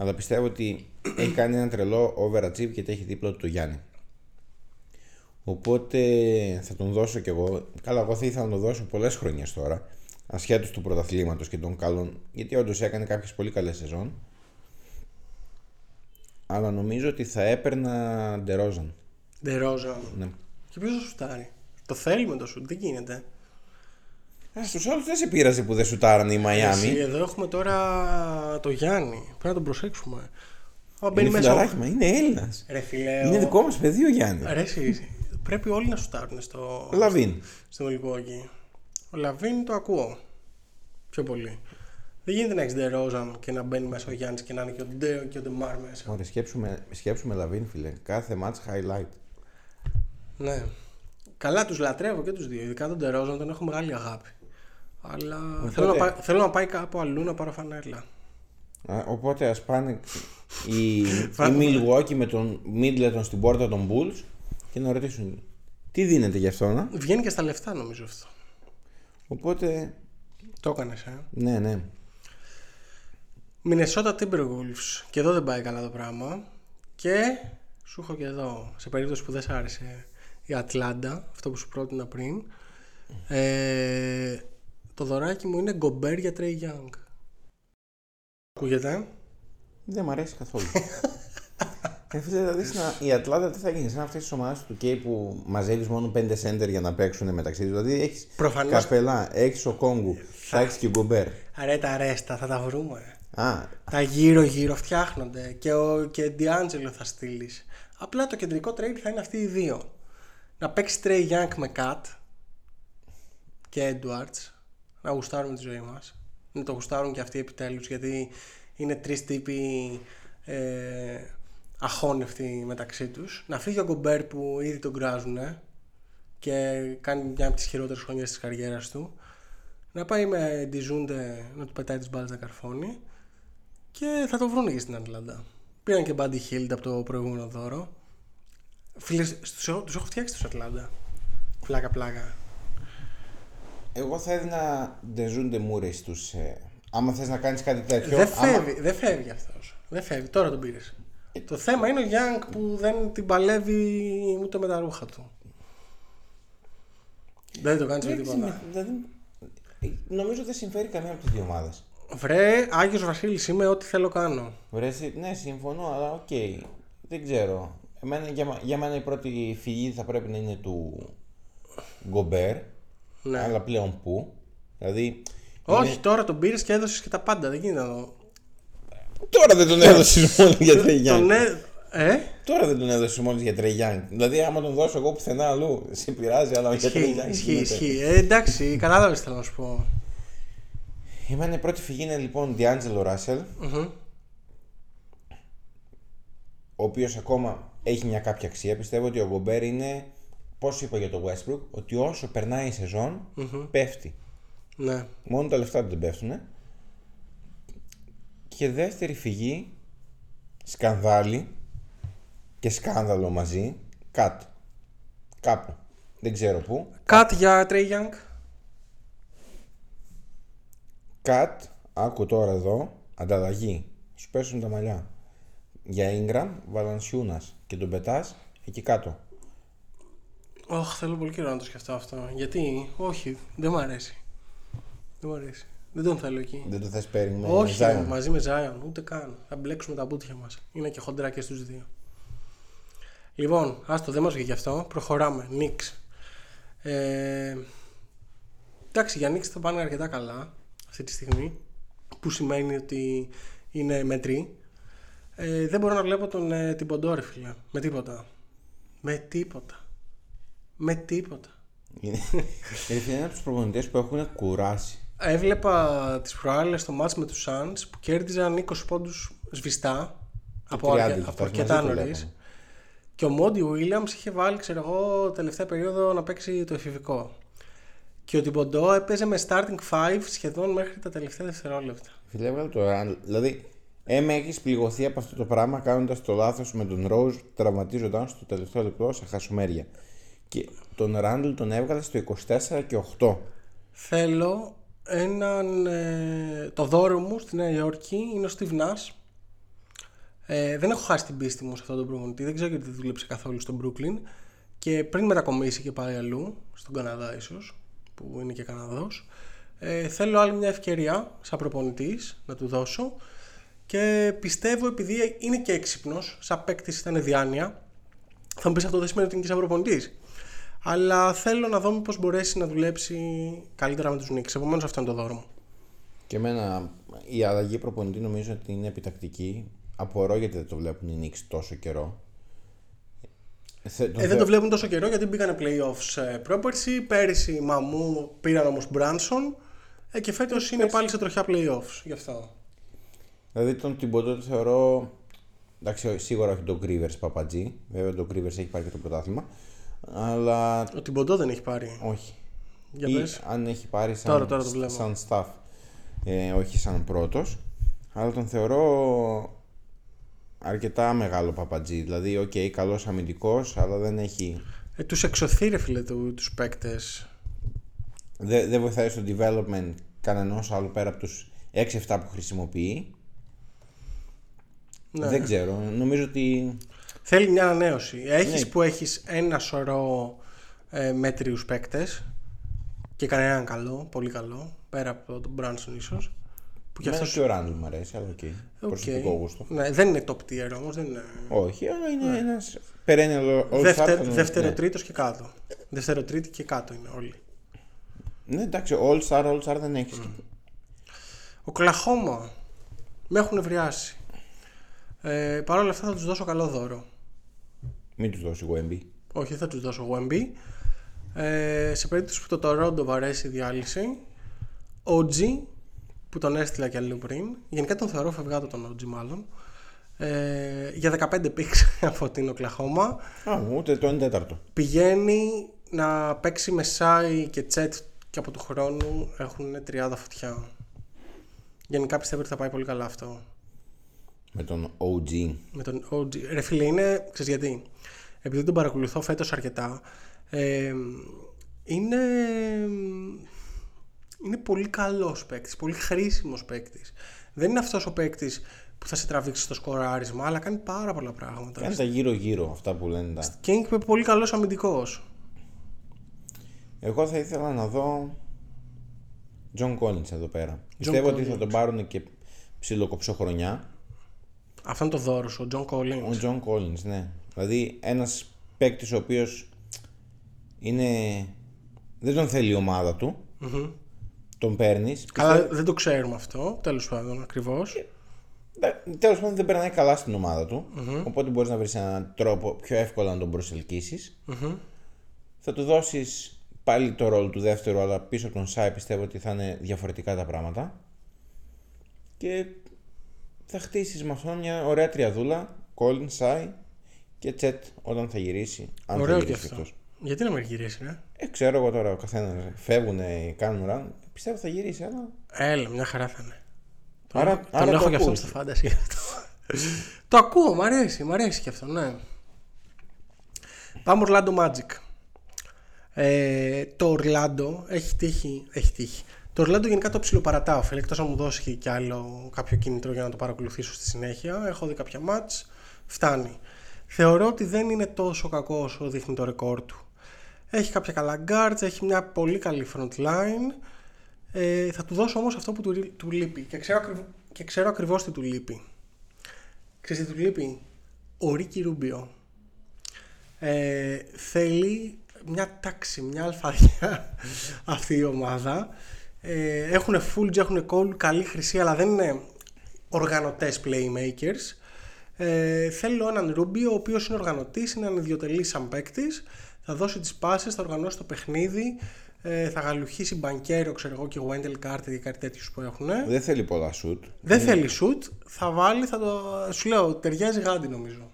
αλλά πιστεύω ότι έχει κάνει ένα τρελό overachieve και έχει δίπλα του το Γιάννη. Οπότε θα τον δώσω κι εγώ. Καλά, εγώ θα ήθελα να τον δώσω πολλές χρονιές τώρα. Ασχέτως του πρωταθλήματος και των καλών. Γιατί όντως έκανε κάποιες πολύ καλές σεζόν. Αλλά νομίζω ότι θα έπαιρνα Ντερόζαν. DeRozan. Ναι. Και ποιος θα σουτάρει. Το θέλουμε το σουτ, δεν γίνεται. Α, στους άλλους δεν σε πείραζε που δεν σουτάρανε οι Εσύ, Μαϊάμι. εδώ έχουμε τώρα το Γιάννη. Πρέπει να τον προσέξουμε. Αν μπαίνει Είναι μέσα. φιλαράκι, μα είναι Έλληνας. Ρε φίλε, Είναι ο- δικό μας παιδί ο Γιάννης. Ρε, εσύ, πρέπει όλοι να σουτάρουν στο, Ο Λαβίν. στο Milwaukee. Ο Λαβίν το ακούω. Πιο πολύ. Δεν γίνεται να έχεις Ντερόζαν και να μπαίνει μέσα ο Γιάννης και να είναι και ο Ντε και ο Ντεμάρ μέσα. Ωραία, σκέψου με, σκέψου με Λαβίν, φίλε. Κάθε match highlight. Ναι. Καλά, τους λατρεύω και τους δύο. Ειδικά τον Ντερόζαν τον έχω μεγάλη αγάπη. Αλλά θέλω, να πάει, θέλω να πάει κάπου αλλού να πάρω φανέλα. Α, οπότε ας πάνε οι, [laughs] οι Milwaukee με τον Middleton στην πόρτα των Bulls και να ρωτήσουν τι δίνετε γι' αυτόνα; Βγαίνει και στα λεφτά νομίζω αυτό. Οπότε, Το έκανες, ε. ναι, ναι. Minnesota Timberwolves. Και εδώ δεν πάει καλά το πράγμα. Και σου έχω και εδώ, σε περίπτωση που δεν σ' άρεσε η Ατλάντα, αυτό που σου πρότεινα πριν. Ε, το δωράκι μου είναι Gobert για Trey Young. Ακούγεται; Δεν μ' αρέσει καθόλου. Ε, φίλε, δηλαδή στην- η Ατλάντα τι θα γίνει, σαν αυτές τις ομάδες του 2K που μαζεύεις μόνο 5 center για να παίξουν μεταξύ τους. Δηλαδή έχεις Προφανώς. Καπελά, έχεις Οκόνγκου, θα έχεις και Γκομπέρ. Ρε τα ρέστα, θα τα βρούμε. Α, Τα γύρω γύρω φτιάχνονται και ο και D'Angelo θα στείλεις. Απλά το κεντρικό trade θα είναι αυτοί οι δύο. Να παίξει Trey Young με KAT και Edwards. Να γουστάρουν τη ζωή μας. Να το γουστάρουν και αυτοί επιτέλους γιατί είναι τρεις τύποι ε, αχώνευτοι μεταξύ τους. Να φύγει ο Γκομπέρ που ήδη τον κράζουν και κάνει μια από τις χειρότερες χρονιές της καριέρας του. Να πάει με Ντεζούντε να του πετάει τις μπάλες να καρφώνει και θα το βρουν και στην Ατλάντα. Πήραν και Buddy Hield από το προηγούμενο δώρο. Φίλε, τους, έχω- τους έχω φτιάξει τους Ατλάντα. Πλάκα πλάκα. Εγώ θα έδινα Ντεζούντε Μούρε στους... Ε, άμα θες να κάνεις κάτι τέτοιο... Δεν άμα- φεύγει, δεν φεύγει αυτός. Δεν φεύγει, τώρα τον πήρες. Το θέμα είναι ο Young που δεν την παλεύει ούτε με τα ρούχα του. Δεν το κάνεις με Δεν τίποτα. συμμε- δηλαδή, ε, νομίζω δεν συμφέρει καμία από τις δύο ομάδες. Βρε, Άγιος Βασίλης είμαι, ό,τι θέλω κάνω. Βρε, εσύ- ναι, συμφωνώ, αλλά οκ. Δεν ξέρω. Εμένα, για, μα- για μένα η πρώτη φυγή θα πρέπει να είναι του Γκομπέρ. Ναι. Αλλά πλέον πού; Δηλαδή. Όχι, είναι- τώρα τον πήρες και έδωσες και τα πάντα, δεν γίνεται να το... Τώρα δεν τον έδωσες μόνο για Τρέι Τον Γιάνγκ. έ... Ε, Τώρα δεν τον έδωσες μόνο για Τρέι Γιάνγκ. Δηλαδή, άμα τον δώσω εγώ πουθενά αλλού, σε πειράζει, αλλά για Τρέι ισχύει, Γιάνγκ. ισχύει, γίνεται. ισχύει. Ε, εντάξει, κατάλαβες τι θέλω να σου πω. Η μένα η πρώτη φυγή είναι λοιπόν Διάντζελο Ράσελ. Ο οποίος ακόμα έχει μια κάποια αξία. Πιστεύω ότι ο Γκομπέρ είναι. Πώς είπα για το Westbrook, ότι όσο περνάει η σεζον πέφτει. Ναι. Μόνο τα λεφτά του δεν πέφτουν. Και δεύτερη φυγή, σκανδάλι και σκάνδαλο μαζί, κάτω. Κάπου. Δεν ξέρω πού. Κατ για Trey Young. Κατ, άκου τώρα εδώ, ανταλλαγή. Σου πέσουν τα μαλλιά. Για Ingram, Βαλανσιούνας και τον πετάς εκεί κάτω. Ωχ, θέλω πολύ καιρό να το σκεφτώ αυτό. Γιατί, όχι, δεν μ' αρέσει. Δεν μ' αρέσει. Δεν τον θέλω εκεί. Δεν το θες παίρνει με όχι, Zion. ρε, μαζί με Zion, ούτε καν. Θα μπλέξουμε τα μπούτια μας. Είναι και χοντρά και στους δύο. Λοιπόν, άστο, δεν μας βγήκε αυτό. Προχωράμε. Νίξ. Ε, εντάξει, για Νίξ θα πάνε αρκετά καλά αυτή τη στιγμή. Που σημαίνει ότι είναι μετρή. Ε, δεν μπορώ να βλέπω τον ε, την Ποντόρε, φίλε. Με τίποτα. Με τίποτα. Με τίποτα. [laughs] Είναι, είναι ένα από τους προπονητές που έχουν κουράσει. Έβλεπα τις προάλλες στο μάτς με τους Suns που κέρδιζαν 20 πόντους σβηστά από, 30 αρκε- έχει από φτάσει, αρκετά μαζί το νωρίς. βλέπαμε. Και ο Μόντι Williams είχε βάλει, ξέρω εγώ, τελευταία περίοδο να παίξει το εφηβικό. Και ο Τιμποντό έπαιζε με starting 5 σχεδόν μέχρι τα τελευταία δευτερόλεπτα. Φίλε, έβγαλε το Randall. Δηλαδή, έμε έχεις πληγωθεί από αυτό το πράγμα κάνοντας το λάθος με τον Rose, τραυματίζοντα στο τελευταίο λεπτό σε χασομέρια. Και τον Randall τον έβγαλε στο 24 και 8. Θέλω έναν. ε, το δώρο μου στη Νέα Υόρκη είναι ο Steve Nash. Ε, δεν έχω χάσει την πίστη μου σε αυτόν τον προπονητή. Δεν ξέρω γιατί δεν δούλεψε καθόλου στο Brooklyn. Και πριν μετακομίσει και πάει αλλού, στον Καναδά ίσως, που είναι και Καναδός, ε, θέλω άλλη μια ευκαιρία σαν προπονητής να του δώσω. Και πιστεύω επειδή είναι και έξυπνος, σαν παίκτης ήταν διάνοια, θα μου πεις αυτό δεν σημαίνει ότι είναι και σαν προπονητής. Αλλά θέλω να δω πώς μπορέσει να δουλέψει καλύτερα με τους Knicks. Επομένως, αυτό είναι το δώρο μου. Και εμένα η αλλαγή προπονητή νομίζω ότι είναι επιτακτική. Απορώ γιατί δεν το βλέπουν οι Knicks τόσο καιρό. Θε- τον Ε, δεν θε- το βλέπουν τόσο καιρό γιατί μπήκανε playoffs ε, πρόπερση. Πέρυσι Μαμού πήραν όμως Μπράνσον. Ε, και φέτος είναι πάλι σε τροχιά playoffs. Γι' αυτό. Δηλαδή τον Τιμποντό το θεωρώ. Εντάξει, σίγουρα όχι τον Κρύβερς Παπατζή. Βέβαια τον Κρύβερς έχει πάρει και το πρωτάθλημα. Αλλά Ο Τιμποντό δεν έχει πάρει. όχι. Για Ή πες. αν έχει πάρει σαν, Τώρα, τώρα το βλέπω. σαν staff. Ε, όχι σαν πρώτος. Αλλά τον θεωρώ αρκετά μεγάλο παπατζή. Δηλαδή, οκ, καλός αμυντικός, αλλά δεν έχει... Ε, τους εξωθεί, ρε φίλε, τους παίκτες. Δεν δεν βοηθάει στο development κανενός άλλου πέρα από τους 6-7 που χρησιμοποιεί. Ναι. Δεν ξέρω. Νομίζω ότι Θέλει μια ανανέωση. Έχεις Ναι. που έχεις ένα σωρό ε, μέτριους παίκτες και κανέναν καλό, πολύ καλό, πέρα από τον Μπράνσον ίσως. Που και Εμένα αυτό και ο Ράντλ μου αρέσει, αλλά οκ. Προσωπικό γούστο. Ναι, δεν είναι top tier όμως. Δεν είναι... Όχι, αλλά είναι ένας perennial all-star. Δεύτερο, θα τον- δεύτερο ναι. τρίτος και κάτω. Δεύτερο τρίτη και κάτω είναι όλοι. Ναι, εντάξει, all-star, all-star δεν έχεις. Οκλαχόμα με έχουν νευριάσει. Ε, Παρ' όλα αυτά θα τους δώσω καλό δώρο. Μην τους δώσει Wemby. Όχι, δεν θα τους δώσω Wemby. Ε, σε περίπτωση που το Toronto βαρέσει η διάλυση, ο G που τον έστειλα και αλλού πριν. Γενικά τον θεωρώ φευγάτο τον OG μάλλον. Ε, για 15 picks [laughs] από την Οκλαχώμα Α, ούτε το 1 τέταρτο. πηγαίνει να παίξει με Σάι και Τσέτ και από του χρόνου έχουν τριάδα φωτιά. Γενικά πιστεύω ότι θα πάει πολύ καλά αυτό. Με τον OG. Με τον OG. Ρε φίλε, είναι, ξέρεις γιατί; Επειδή τον παρακολουθώ φέτος αρκετά, ε, είναι, είναι πολύ καλός παίκτης, πολύ χρήσιμος παίκτης. Δεν είναι αυτός ο παίκτης που θα σε τραβήξει στο σκοράρισμα, αλλά κάνει πάρα πολλά πράγματα. Κάνει τα γύρω-γύρω αυτά που λένε τα. Και είναι και πολύ καλός αμυντικός. Εγώ θα ήθελα να δω John Collins εδώ πέρα. Πιστεύω ότι θα Collins. τον πάρουν και ψιλοκοψοχρονιά. Αυτό είναι το δώρο σου, ο Τζον Ο Collins. John Collins, ναι. Δηλαδή ένας παίκτης ο οποίος είναι. Δεν τον θέλει η ομάδα του. Τον παίρνεις. Καλά, δεν το ξέρουμε αυτό, τέλος πάντων, ακριβώς. Τέλος πάντων δεν περνάει καλά στην ομάδα του. Οπότε μπορείς να βρεις έναν τρόπο πιο εύκολα να τον προσελκυσει Θα του δώσεις πάλι το ρόλο του δεύτερου, αλλά πίσω από τον Σάι πιστεύω ότι θα είναι διαφορετικά τα πράγματα. Και θα χτίσεις με αυτόν μια ωραία τριαδούλα. Κόλλιν, Σάι και Τσέτ όταν θα γυρίσει. Αν Ωραίο θα και γυρίσει αυτό. αυτός. Γιατί να με γυρίσει, ρε. Ε, ξέρω εγώ τώρα ο καθένας φεύγουν, κάνουν ραν. Πιστεύω θα γυρίσει, αλλά. Έλα, μια χαρά θα είναι. Άρα, Τον άρα έχω το και αυτόν ακούς. στο φάνταση. το ακούω, μ' αρέσει, μ' αρέσει και αυτό, ναι. Πάμε Orlando Magic. Ε, το Orlando έχει τύχει, έχει τύχει. Το Orlando γενικά το ψιλοπαρατάω, φίλε, εκτός αν μου δώσει και άλλο κάποιο κίνητρο για να το παρακολουθήσω στη συνέχεια. Έχω δει κάποια μάτς, φτάνει. Θεωρώ ότι δεν είναι τόσο κακό όσο δείχνει το ρεκόρ του. Έχει κάποια καλά guards, έχει μια πολύ καλή front line. Ε, θα του δώσω όμως αυτό που του, ρι- του λείπει και ξέρω, ακριβ- και ξέρω ακριβώς τι του λείπει. Ξέρεις τι του λείπει; Ο Ρίκι Ρούμπιο. Ε, θέλει μια τάξη, μια αλφαδιά [laughs] αυτή η ομάδα. Ε, έχουν full, έχουν call, καλή χρυσή, αλλά δεν είναι οργανωτές playmakers. Ε, θέλω έναν Ρούμπιο, ο οποίος είναι οργανωτής, είναι ανιδιοτελής σαν παίκτης, θα δώσει τις πάσες, θα οργανώσει το παιχνίδι, ε, θα γαλουχίσει μπανκέρο, ξέρω εγώ, και Wendell Carter ή κάτι τέτοιους που έχουν. Δεν θέλει πολλά σουτ. Δεν θέλει shoot, θα βάλει, θα το. Σου λέω, ταιριάζει γάντι νομίζω.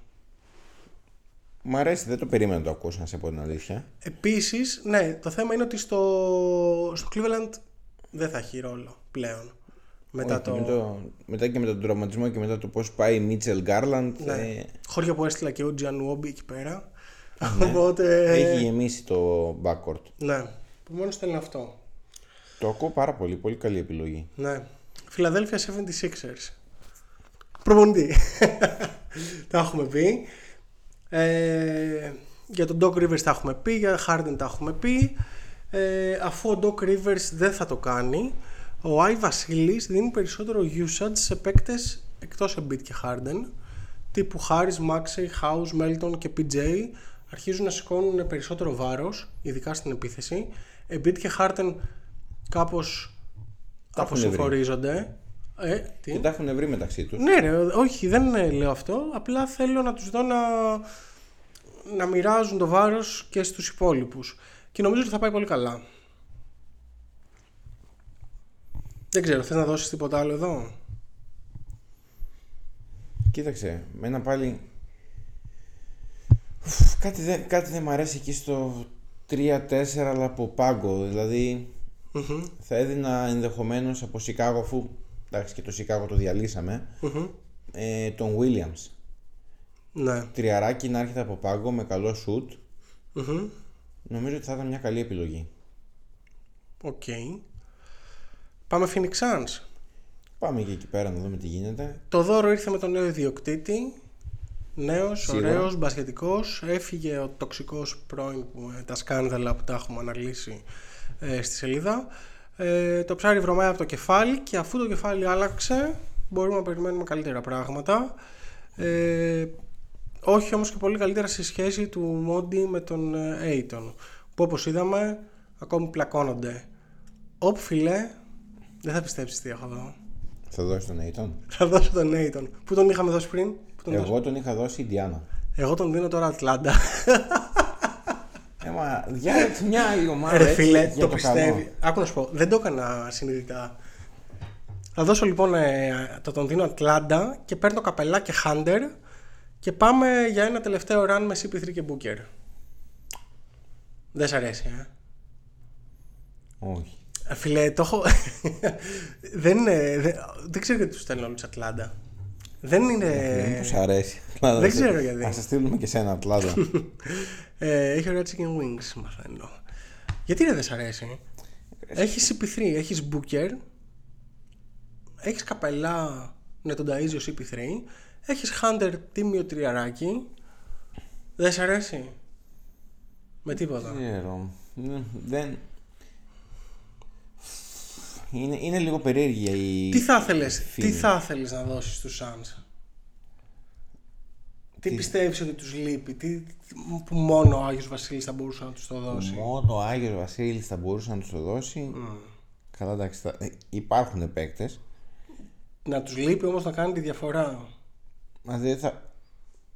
Μ' αρέσει, δεν το περίμενα να το ακούσω, να σε πω την αλήθεια. Επίσης, ναι, το θέμα είναι ότι στο, στο Cleveland δεν θα έχει ρόλο πλέον. Μετά Όχι, το. με το... Μετά και με τον τραυματισμό και μετά το πώς πάει η Μίτσελ Γκάρλαντ. Ναι. Ε, Χώρια που έστειλα και ο Τζιανουόμπι εκεί πέρα. Οπότε. έχει γεμίσει το backcourt. Ναι, που μόνο θέλει αυτό. Το ακούω πάρα πολύ, πολύ καλή επιλογή. Ναι. Φιλαδέλφια 76ers. Προπονητή. [laughs] τα έχουμε πει. Ε, για τον Doc Rivers τα έχουμε πει, για Harden τα έχουμε πει. Ε, αφού ο Doc Rivers δεν θα το κάνει, ο Άι Βασίλης δίνει περισσότερο usage σε παίκτες εκτός Embiid και Harden τύπου Harris, Maxey, House, Melton και PJ αρχίζουν να σηκώνουν περισσότερο βάρος ειδικά στην επίθεση Embiid και Harden κάπως Τα έχουν βρει. αποσυμφορίζονται ε, τι; Και τα έχουν βρει μεταξύ τους. Ναι, ρε, όχι, δεν ε, λέω αυτό. Απλά θέλω να τους δω να, να μοιράζουν το βάρος και στους υπόλοιπους. Και νομίζω ότι θα πάει πολύ καλά. Δεν ξέρω, θες να δώσεις τίποτα άλλο εδώ; Κοίταξε, μένα πάλι. Ουφ, Κάτι δεν, κάτι δεν μ' αρέσει εκεί στο 3-4 αλλά από πάγκο. Δηλαδή θα έδινα ενδεχομένως από Σικάγο αφού εντάξει και το Σικάγο το διαλύσαμε. Ε, τον Williams. Ναι. Τριαράκι να έρχεται από πάγκο με καλό σουτ. Νομίζω ότι θα ήταν μια καλή επιλογή. Οκ. Πάμε Phoenix Suns. Πάμε και εκεί πέρα να δούμε τι γίνεται. Το δώρο ήρθε με τον νέο ιδιοκτήτη. Νέος, Σίγουρα. ωραίος, μπασχετικός. Έφυγε ο τοξικός πρώην που ε, τα σκάνδαλα που τα έχουμε αναλύσει ε, στη σελίδα. Ε, το ψάρι βρωμάει από το κεφάλι και αφού το κεφάλι άλλαξε μπορούμε να περιμένουμε καλύτερα πράγματα. Ε, όχι όμως και πολύ καλύτερα στη σχέση του Μόντι με τον ε, Aiton που όπως είδαμε ακόμη πλακώνονται. Όπ φίλε, δεν θα πιστέψεις τι έχω εδώ. Θα δώσεις τον Ayton; Θα δώσω τον Ayton. Πού τον είχαμε δώσει πριν, Πού τον δώσαμε; Εγώ τον είχα δώσει Ιντιάνα. Εγώ τον δίνω τώρα Ατλάντα. Ε, μα διάλεξε μια άλλη ομάδα. Ρε έτσι, φίλε, για το καλό. πιστεύει. Άκου να σου πω, δεν το έκανα συνειδητά. Θα δώσω λοιπόν ε, το τον δίνω Ατλάντα και παίρνω Καπελά και Χάντερ και πάμε για ένα τελευταίο run με CP3 και Booker. Δεν σ' αρέσει, ε. Όχι. Ε, Φίλε, το έχω. [laughs] δεν, είναι, δεν, δεν ξέρω γιατί τους στέλνω όλους Ατλάντα. Δεν είναι. Δεν μου αρέσει. Ε, δεν ξέρω γιατί. Να σε στείλουμε και σένα Ατλάντα. [laughs] Ε, έχει ωραία chicken wings, μαθαίνω. Γιατί ρε δεν σ' αρέσει; Έχεις CP3, έχεις Booker, έχεις καπελά με τον Ταΐζιο CP3, έχεις Hunter τίμιο τριαράκι. Δεν σ' αρέσει; Με τίποτα. Δεν ξέρω. Ναι, Δεν. Είναι, είναι λίγο περίεργη η. Τι θα ήθελες, φήμη. τι θα ήθελες να δώσεις στους Suns; Τι, Τι- πιστεύεις ότι τους λείπει, τι, που μόνο ο Άγιος Βασίλης θα μπορούσε να τους το δώσει; Μόνο ο Άγιος Βασίλης θα μπορούσε να τους το δώσει. Καλά, εντάξει. θα- ε, Υπάρχουν παίκτες. Να τους λείπει όμως να κάνει τη διαφορά. Μα δεν θα.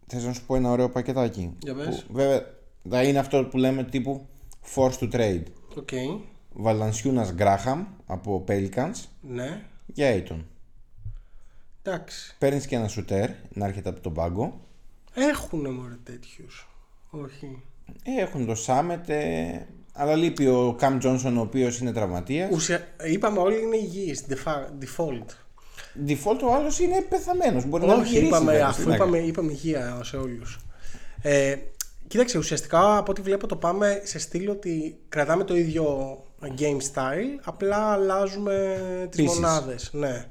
Θες να σου πω ένα ωραίο πακετάκι. Για πες. Που, βέβαια, θα είναι αυτό που λέμε τύπου force to trade. Οκ, Βαλανσιούνας Γκράχαμ από Pelicans ναι, για Ayton. εντάξει. Παίρνεις και ένα σουτέρ να έρχεται από τον πάγκο. Έχουνε μωρέ τέτοιους. Όχι. Ε, Έχουν το Σάμετ, ε, αλλά λείπει ο Καμ Τζόνσον ο οποίος είναι τραυματίας. Ουσια... Είπαμε όλοι είναι υγιείς, defa- default. Default ο άλλος είναι πεθαμένος. Μπορεί να μην Όχι, γυρίσει. είπαμε, βέβαια, αφού τι να είπαμε, κάνει. είπαμε υγεία σε όλους. Ε, κοίταξε, ουσιαστικά από ό,τι βλέπω το πάμε σε στήλη ότι κρατάμε το ίδιο game style, απλά αλλάζουμε τις Pieces. μονάδες. Ναι.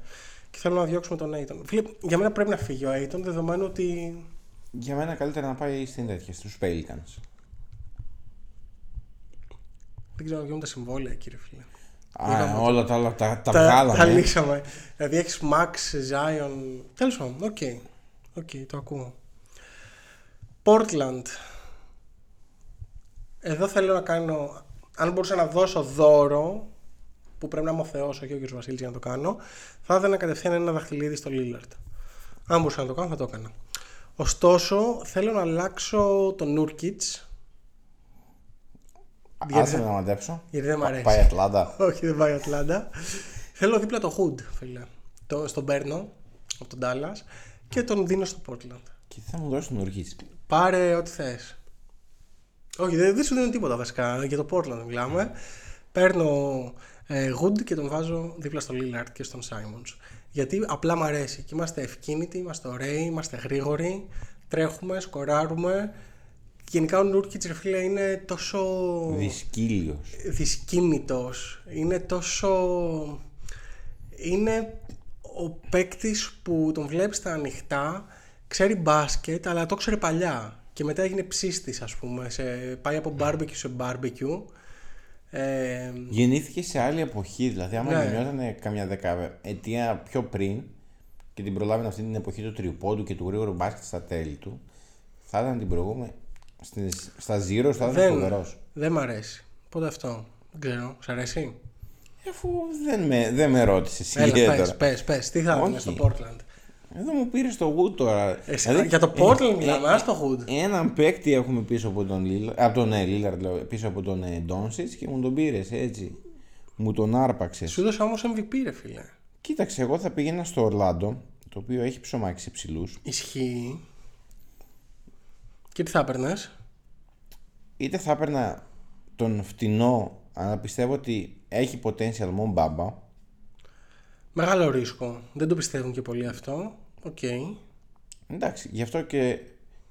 Και θέλω να διώξουμε τον Aiton. Φίλε, για μένα πρέπει να φύγει ο Aiton, δεδομένου ότι Για μένα καλύτερα να πάει στην τέτοια, στους Pelicans. δεν ξέρω να γίνουν τα συμβόλαια, κύριε φίλε. Α, όλα τα άλλα τα, τα, τα, βγάλαμε. τα λύσαμε. Δηλαδή έχεις Max, Zion. Τέλος πάντων, οκ. Οκ, το ακούω. Portland. Εδώ θέλω να κάνω. Αν μπορούσα να δώσω δώρο που πρέπει να είμαι ο Θεός, όχι ο κ. Βασίλης για να το κάνω, θα έδινα κατευθείαν ένα δαχτυλίδι στο Lillard. Αν μπορούσα να το κάνω, θα το έκανα. Ωστόσο, θέλω να αλλάξω τον Nurkic. Άσε με να μαντέψω. Γιατί δεν μ' αρέσει. Πάει Ατλάντα. [laughs] Όχι, δεν πάει Ατλάντα. Θέλω δίπλα το Wood, φίλε. Το, στον παίρνω από τον Dallas και τον δίνω στο Portland. Και τι θα μου δώσεις τον Νούρκιτς. Πάρε ό,τι θες. Όχι, δεν, δεν σου δίνω τίποτα βασικά. Για το Portland μιλάμε. Παίρνω ε, Hood και τον βάζω δίπλα στο Lillard και στον Simons. Γιατί απλά μ' αρέσει. Και είμαστε ευκίνητοι, είμαστε ωραίοι, είμαστε γρήγοροι, τρέχουμε, σκοράρουμε. Γενικά ο Νούρκιτς ρε φίλε είναι τόσο Δισκύλιος. δυσκίνητος, είναι τόσο... Είναι ο παίκτης που τον βλέπεις στα ανοιχτά, ξέρει μπάσκετ, αλλά το ξέρει παλιά. Και μετά έγινε ψίστης, ας πούμε. Σε, πάει από barbecue σε barbecue. Ε, Γεννήθηκε σε άλλη εποχή. Δηλαδή, άμα Ναι. γεννιόταν καμιά δεκαετία πιο πριν και την προλάβαινε αυτή την εποχή του τριπώντου και του γρήγορου μπάσκετ στα τέλη του, θα ήταν την προηγούμενη. Στις, στα Zero θα ήταν δεν, φοβερός. δεν μ' αρέσει. Πότε αυτό. Δεν ξέρω. Σ' αρέσει; Αφού δεν με, δεν με ρώτησες Έλα, ιδιαίτερα. πες, πες, πες. Τι θα Όχι. έδινε στο Portland; Εδώ μου πήρες το Wood τώρα. Εσύ- για το Portland ε, μιλάμε, ε, ας το Wood. Έναν παίκτη έχουμε πίσω από τον Lillard, από τον ε, Lillard, λέω, πίσω από τον ε, Doncic και μου τον πήρες έτσι. Μου τον άρπαξες. Σου έδωσα όμως MVP ρε φίλε. Κοίταξε, εγώ θα πήγαινα στο Ορλάντο, το οποίο έχει ψωμάξει ψηλού. Ισχύει. Και τι θα έπαιρνες; Είτε θα έπαιρνα τον φτηνό, αλλά πιστεύω ότι έχει potential Mo Bamba. Μεγάλο ρίσκο. Δεν το πιστεύουν και πολύ αυτό. Οκ. Εντάξει, γι' αυτό και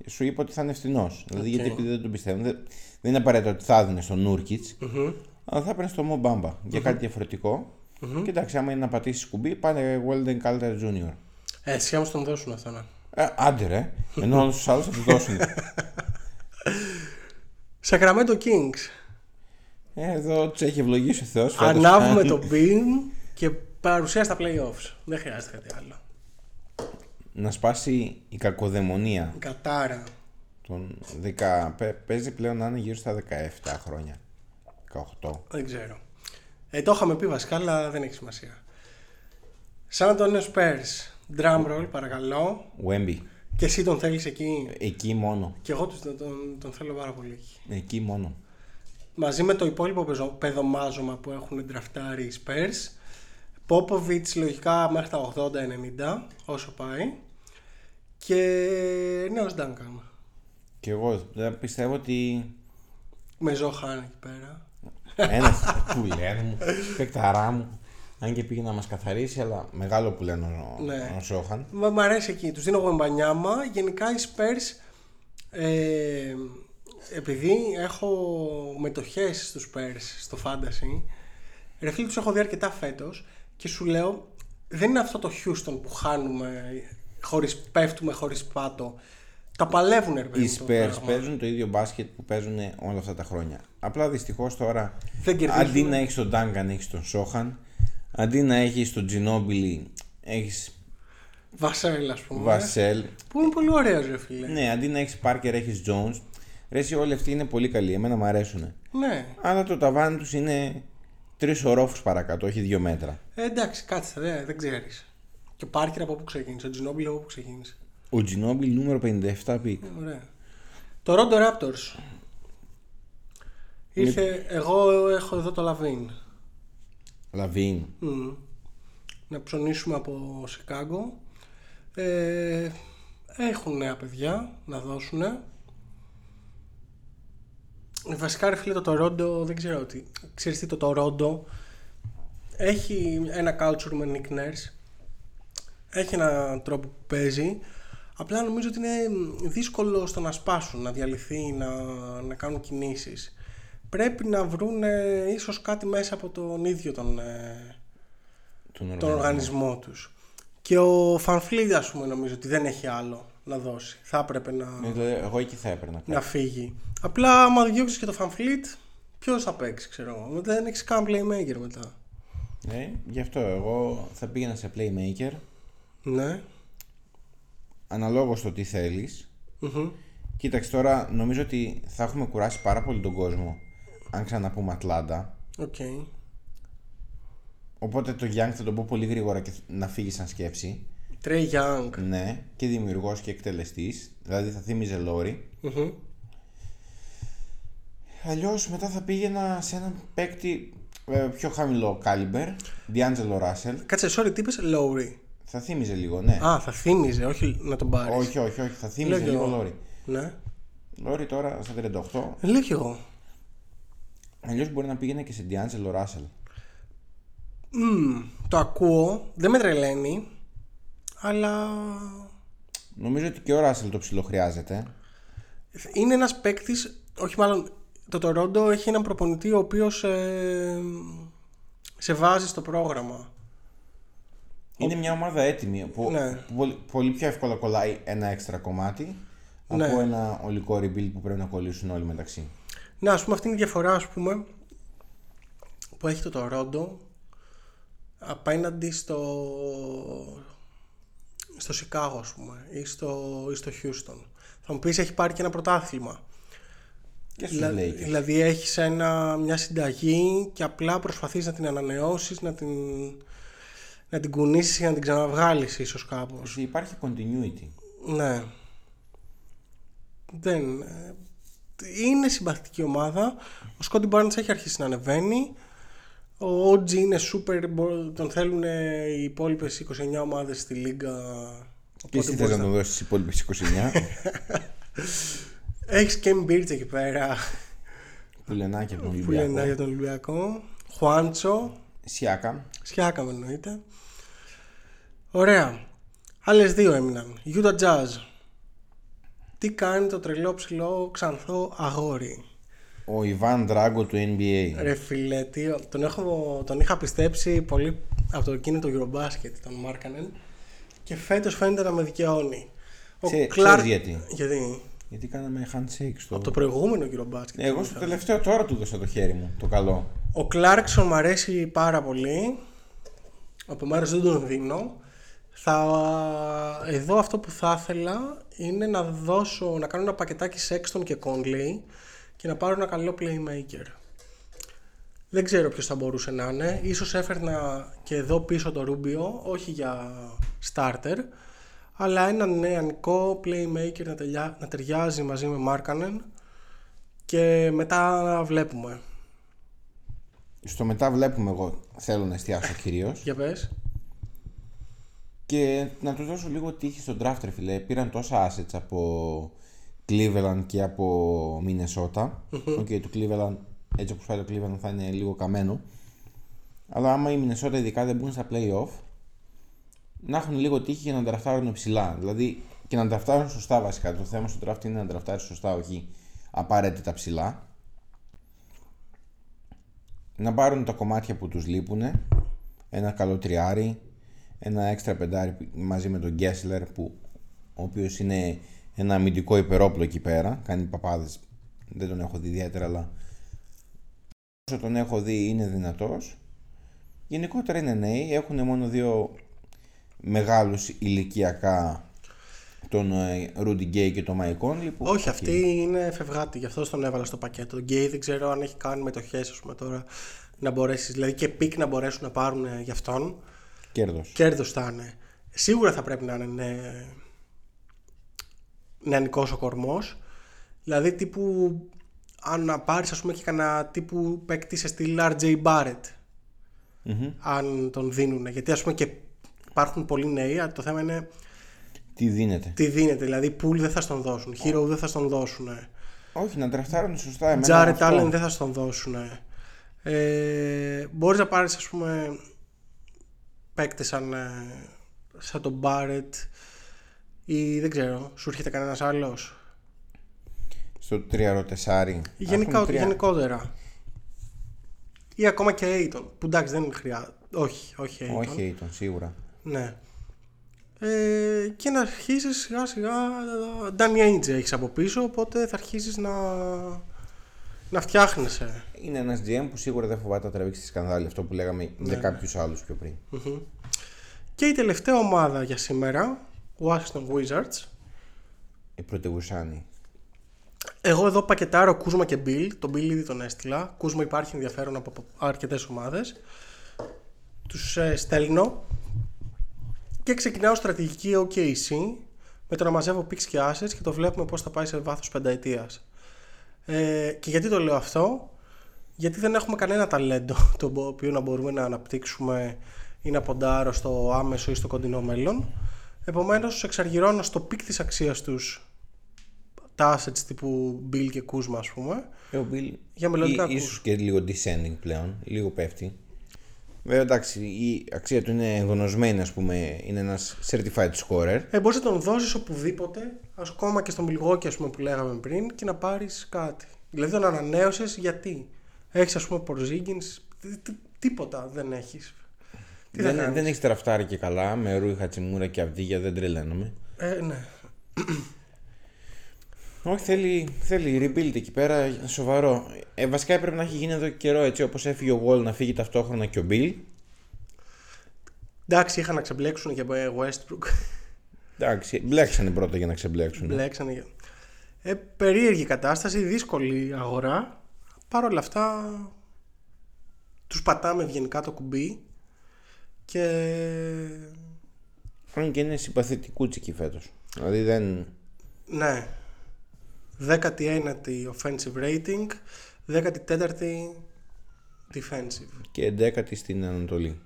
σου είπα ότι θα είναι φθηνό. Δηλαδή, γιατί επειδή δεν τον πιστεύουν, δεν, δεν είναι απαραίτητο ότι θα έδινε στον νουρκιτ αλλά θα έπαιρνες στο Μομπάμπα για κάτι διαφορετικό. Και εντάξει, άμα είναι να πατήσει κουμπί, πάνε Weldon Calder Jr. Ε, εσύ όμως τον δώσουν αυτό να. Ε, άντε ρε, ενώ όλους τους άλλους θα τους δώσουν. Sacramento Kings. Ε, εδώ τους έχει ευλογήσει ο Θεός. Ανάβουμε το beam και παρουσία στα playoffs. Δεν χρειάζεται κάτι άλλο. Να σπάσει η κακοδαιμονία. Κατάρα. Τον 10, παι- παίζει πλέον να είναι γύρω στα 17 χρόνια. 18. Δεν ξέρω. Ε, το είχαμε πει βασικά, αλλά δεν έχει σημασία. San Antonio Spurs. Drum roll, παρακαλώ. Wemby. Και εσύ τον θέλεις εκεί; Εκεί μόνο. Και εγώ τον, τον, τον θέλω πάρα πολύ εκεί. Εκεί μόνο. Μαζί με το υπόλοιπο πεζο- παιδομάζωμα που έχουν ντραφτάρει οι Spurs. Popovich λογικά μέχρι τα 80-90 όσο πάει. Και νέος Duncan. Και εγώ δεν πιστεύω ότι Με Ζόχαν εκεί πέρα. Ένας [laughs] πουλέν μου, παικταρά μου. Αν και πήγε να μας καθαρίσει, αλλά μεγάλο πουλέν ο, Ναι. ο Σόχαν. Μα μ' αρέσει εκεί. Τους δίνω εγώ μπανιάμα. Γενικά οι Spurs. Ε, επειδή έχω μετοχές στους Spurs στο Fantasy, ρε φίλε τους έχω δει αρκετά φέτος και σου λέω δεν είναι αυτό το Houston που χάνουμε χωρίς, πέφτουμε χωρίς πάτο. Τα παλεύουν ρε παιδί Οι μου, το Spurs πράγμα. παίζουν το ίδιο μπάσκετ που παίζουν όλα αυτά τα χρόνια. Απλά δυστυχώς τώρα Δεν κερδίζουν. αντί να έχεις τον Duncan έχεις τον Σόχαν, αντί να έχεις τον Ginobili έχεις Βασέλ ας πούμε. Βασέλ. Που είναι πολύ ωραίος ρε φίλε. Ναι, αντί να έχεις Parker έχεις Jones. Ρε, εσύ όλοι αυτοί είναι πολύ καλοί. Εμένα μου αρέσουν. Ναι. Αλλά το ταβάνι τους είναι τρεις ορόφους παρακάτω, όχι δύο μέτρα. Ε, εντάξει, κάτσε, δεν, δεν ξέρεις. Και ο Πάρκερ από πού ξεκίνησε, ο Τζινόμπιλι από πού ξεκίνησε. Ο Ginobili νούμερο 57 pick. Ωραία. Τορόντο Raptors. Ήρθε, εγώ έχω εδώ το Λαβίν. Λαβίν. Μμμ. Να ψωνίσουμε από Σικάγκο. Ε, έχουν νέα παιδιά να δώσουν. Βασικά ρε φίλε το Toronto δεν ξέρω τι. Ξέρεις τι το Toronto έχει ένα culture με Nick Nurse. Έχει έναν τρόπο που παίζει. Απλά νομίζω ότι είναι δύσκολο στο να σπάσουν, να διαλυθεί, να, να κάνουν κινήσεις. Πρέπει να βρουν ίσως κάτι μέσα από τον ίδιο τον, ε, Τον τον οργανισμό τους. Και ο Φανφλίδ ας πούμε νομίζω ότι δεν έχει άλλο να δώσει. Θα έπρεπε να, Ε, δηλαδή, εγώ εκεί θα έπαιρνα. να φύγει. Απλά άμα διώξεις και το VanVleet, ποιος θα παίξει ξέρω εγώ. Μετά δεν έχεις καν playmaker μετά. Ε, γι' αυτό εγώ θα πήγαινα σε playmaker Ναι. αναλόγως το τι θέλεις. Μμμ. Κοίταξε τώρα, νομίζω ότι θα έχουμε κουράσει πάρα πολύ τον κόσμο αν ξαναπούμε Ατλάντα. Οκ. Οπότε το Young θα τον πω πολύ γρήγορα και να φύγει σαν σκέψη. Trey Young. Ναι, και δημιουργός και εκτελεστής. Δηλαδή θα θύμιζε Λόρι. Μμμ. Αλλιώς μετά θα πήγαινα σε έναν παίκτη ε, πιο χαμηλό caliber, D'Angelo Russell. Κάτσε, sorry, τι είπες, Lowry. Θα θύμιζε λίγο, ναι. Α, θα θύμιζε, όχι να τον πάρεις. όχι, όχι, όχι, θα θύμιζε Λέω κι λίγο εγώ. Λόρι. Ναι. Λόρι τώρα στα 38. Λέω κι εγώ. Αλλιώς μπορεί να πήγαινε και σε D'Angelo Russell. Μμμ, το ακούω, δεν με τρελαίνει, αλλά Νομίζω ότι και ο Russell το ψιλοχρειάζεται. είναι ένας παίκτης, όχι μάλλον το Toronto έχει έναν προπονητή ο οποίος ε, σε βάζει στο πρόγραμμα. Είναι μια ομάδα έτοιμη που, Ναι. που πολύ, πολύ πιο εύκολα κολλάει ένα έξτρα κομμάτι Ναι. από ένα ολικό rebuild που πρέπει να κολλήσουν όλοι μεταξύ. Ναι, ας πούμε αυτή είναι η διαφορά ας πούμε που έχει το Toronto απέναντι στο στο Σικάγο ας πούμε ή στο, ή στο Houston. Θα μου πεις έχει πάρει και ένα πρωτάθλημα. Και στους Δηλα- Lakers. δηλαδή έχεις ένα, μια συνταγή και απλά προσπαθείς να την ανανεώσεις, να την, να την κουνήσεις και να την ξαναβγάλεις ίσως κάπως. Υπάρχει continuity. Ναι. Δεν. Ε, Είναι συμπαθητική ομάδα. Ο Σκόντι Barnes έχει αρχίσει να ανεβαίνει. Ο OG είναι super. μπο- Τον θέλουν οι υπόλοιπες 29 ομάδες στη Λίγκα. Και εσύ θες μπορείς να τον δώσεις τις υπόλοιπες 29 [laughs] Έχεις και Μπίρτ εκεί πέρα που λενάκι από τον που λένε Ολυμπιακό. για τον Ολυμπιακό. Χουάντσο. Σιάκα. Σιάκα με εννοείται. Ωραία. Άλλες δύο έμειναν. Utah Jazz. Τι κάνει το τρελό ψηλό ξανθό αγόρι. Ο Ιβάν Δράγκο του NBA. Ρε φίλε, τι, τον, έχω, τον είχα πιστέψει πολύ από το εκείνο το Eurobasket, τον Μάρκανεν και φέτος φαίνεται να με δικαιώνει. Ο Ξέ- Clark- ξέρεις γιατί. Γιατί; Γιατί κάναμε handshake στο... Από το προηγούμενο Eurobasket. Ναι, Εγώ στο τελευταίο τώρα του δώσα το χέρι μου, το καλό. Ο Κλάρκσον μου αρέσει πάρα πολύ. Από μέρος δεν τον δίνω. Θα, εδώ αυτό που θα ήθελα είναι να δώσω, να κάνω ένα πακετάκι Sexton και Conley και να πάρω ένα καλό playmaker. Δεν ξέρω ποιος θα μπορούσε να είναι. Ίσως έφερνα και εδώ πίσω το Rubio, όχι για starter, αλλά ένα νεανικό playmaker να, τελειά- να ταιριάζει μαζί με Markkanen και μετά βλέπουμε. Στο μετά βλέπουμε εγώ θέλω να εστιάσω κυρίως Για πες. Και να τους δώσω λίγο τύχη στον draft ρε φίλε. Πήραν τόσα assets από Cleveland και από Minnesota. Οκ, το Cleveland, έτσι όπως πάει το Cleveland θα είναι λίγο καμένο. Αλλά άμα η Minnesota ειδικά δεν μπουν στα play-off, να έχουν λίγο τύχη για να ντραφτάρουν ψηλά. Δηλαδή και να ντραφτάρουν σωστά βασικά. Το θέμα στο draft είναι να ντραφτάρει σωστά, όχι απαραίτητα ψηλά. Να πάρουν τα κομμάτια που τους λείπουν, ένα καλό τριάρι, ένα έξτρα πεντάρι μαζί με τον Γκέσλερ που ο οποίος είναι ένα αμυντικό υπερόπλο εκεί πέρα, κάνει παπάδες, δεν τον έχω δει ιδιαίτερα αλλά όσο τον έχω δει είναι δυνατός. Γενικότερα είναι νέοι, έχουν μόνο δύο μεγάλους ηλικιακά τον Ρούντι Γκέι και τον Μάικ Κόνλι. που- Όχι, αυτή είναι φευγάτη, γι' αυτό τον έβαλα στο πακέτο. Τον Γκέι δεν ξέρω αν έχει κάνει μετοχές, ας πούμε τώρα. Να μπορέσει, δηλαδή και pick να μπορέσουν να πάρουν ε, γι' αυτόν. Κέρδος. Κέρδος θα είναι. Σίγουρα θα πρέπει να είναι νε... νεανικό ο κορμός. Δηλαδή τύπου αν να πάρεις, ας πούμε, και κανένα τύπου παίκτη σε στυλ RJ Barrett. Αν τον δίνουν. Γιατί ας πούμε και υπάρχουν πολλοί νέοι, αλλά το θέμα είναι Τι δίνεται. τι δίνεται. Δηλαδή, Pool δεν θα στον δώσουν. Hero δεν θα στον δώσουν. Όχι, να τραφτάρουν σωστά. Εμένα Τζάρετ αυτό. Allen δεν θα στον δώσουν. Ε, μπορείς να πάρεις ας πούμε παίκτες σαν, ε, σαν τον Μπάρετ ή δεν ξέρω, σου έρχεται κανένας άλλος; Στο 3-4. Γενικά, γενικότερα. Ή ακόμα και Aiton, που εντάξει δεν χρειάζεται. Όχι, όχι Aiton. Όχι, Aiton, σίγουρα. Ναι. Ε, και να αρχίσεις σιγά σιγά Danny Ainge έχεις από πίσω οπότε θα αρχίσεις να να φτιάχνεσαι Είναι ένας GM που σίγουρα δεν φοβάται να τραβήξει τη σκανδάλη. Αυτό που λέγαμε Ναι, για κάποιους άλλους πιο πριν. Και η τελευταία ομάδα για σήμερα, Washington Wizards. Η πρωτεύουσάνη. Εγώ εδώ πακετάρω Κούσμα και Bill. Τον Bill ήδη τον έστειλα. Κούσμα υπάρχει ενδιαφέρον από αρκετές ομάδες. Τους ε, στέλνω. Και ξεκινάω στρατηγική OKC με το να μαζεύω picks και assets και το βλέπουμε πώς θα πάει σε βάθος πενταετίας. Ε, και γιατί το λέω αυτό, γιατί δεν έχουμε κανένα ταλέντο [laughs] το οποίο να μπορούμε να αναπτύξουμε ή να ποντάρω στο άμεσο ή στο κοντινό μέλλον. Επομένως, εξαργυρώνω στο peak της αξίας τους τα assets τύπου Beal και Kuzma ας πούμε. Ε, ο Beal Για μελλοντικά ή- ίσως και λίγο descending πλέον, λίγο πέφτει. Βέβαια εντάξει, η αξία του είναι εγνωσμένη, ας πούμε, είναι ένας certified scorer. Ε, μπορείς να τον δώσεις οπουδήποτε, ας ακόμα και στο Milwaukee ας πούμε, που λέγαμε πριν και να πάρεις κάτι. Δηλαδή τον ανανέωσες γιατί; Έχεις ας πούμε Porzingis, τί- τί- τίποτα δεν έχεις. Τι θα δεν, κάνεις; δεν έχεις τραφτάρει και καλά με Ρούι Χατσιμούρα και Αυδίγια, δεν τρελαίνομαι. Ε, ναι. Όχι, θέλει, θέλει rebuild εκεί πέρα, σοβαρό. Ε, βασικά έπρεπε να έχει γίνει εδώ και καιρό έτσι, όπως έφυγε ο Wall να φύγει ταυτόχρονα και ο Bill. Εντάξει, είχαν να ξεμπλέξουν και από ε, Westbrook. Εντάξει, μπλέξανε πρώτα για να ξεμπλέξουν. Μπλέξανε. για- Ε, περίεργη κατάσταση, δύσκολη αγορά. Παρ' όλα αυτά, τους πατάμε ευγενικά το κουμπί και Αν και είναι συμπαθητικούτσικη φέτος. Δηλαδή δεν... Ναι. 19η offensive rating, 14η defensive. και εντέκατη στην Ανατολή.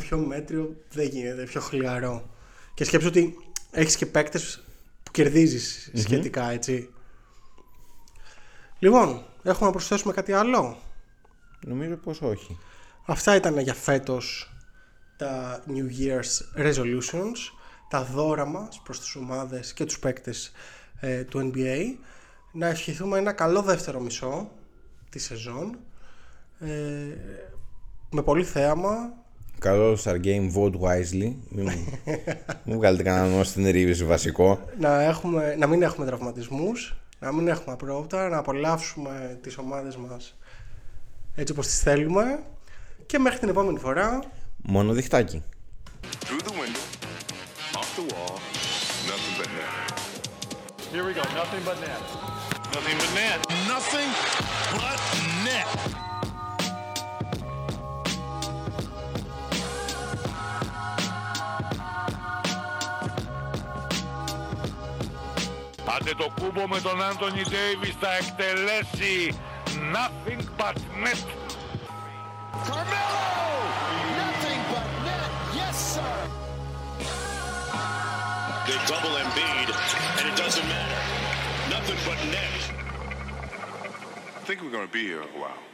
πιο μέτριο δεν γίνεται, πιο χλιαρό. Και σκέψου ότι έχεις και παίκτες που κερδίζεις σχετικά, έτσι. Λοιπόν, έχουμε να προσθέσουμε κάτι άλλο; Νομίζω πως όχι. Αυτά ήταν για φέτος τα New Year's Resolutions, τα δώρα μας προς τις ομάδες και τους παίκτες ε, του NBA. Να ευχηθούμε ένα καλό δεύτερο μισό τη σεζόν, ε, με πολύ θέαμα. Καλό Star Game, vote wisely. Μην [laughs] μου- μου βγάλετε κανέναν ως στην ρίβηση βασικό. Να, έχουμε, να μην έχουμε τραυματισμούς, να μην έχουμε απρόπτα, να απολαύσουμε τις ομάδες μας έτσι όπως τις θέλουμε. Και μέχρι την επόμενη φορά, Μόνο διχτάκι. Through the window, off the wall, nothing but net. Here we go. Nothing but net. Nothing but net. Nothing but net. Άντε το κούμπο με τον Άντωνι Ντέιβις θα εκτελέσει nothing but net. Carmelo! Nothing but net. Yes, sir. They double Embiid, and it doesn't matter. nothing but net. I think we're going to be here a while.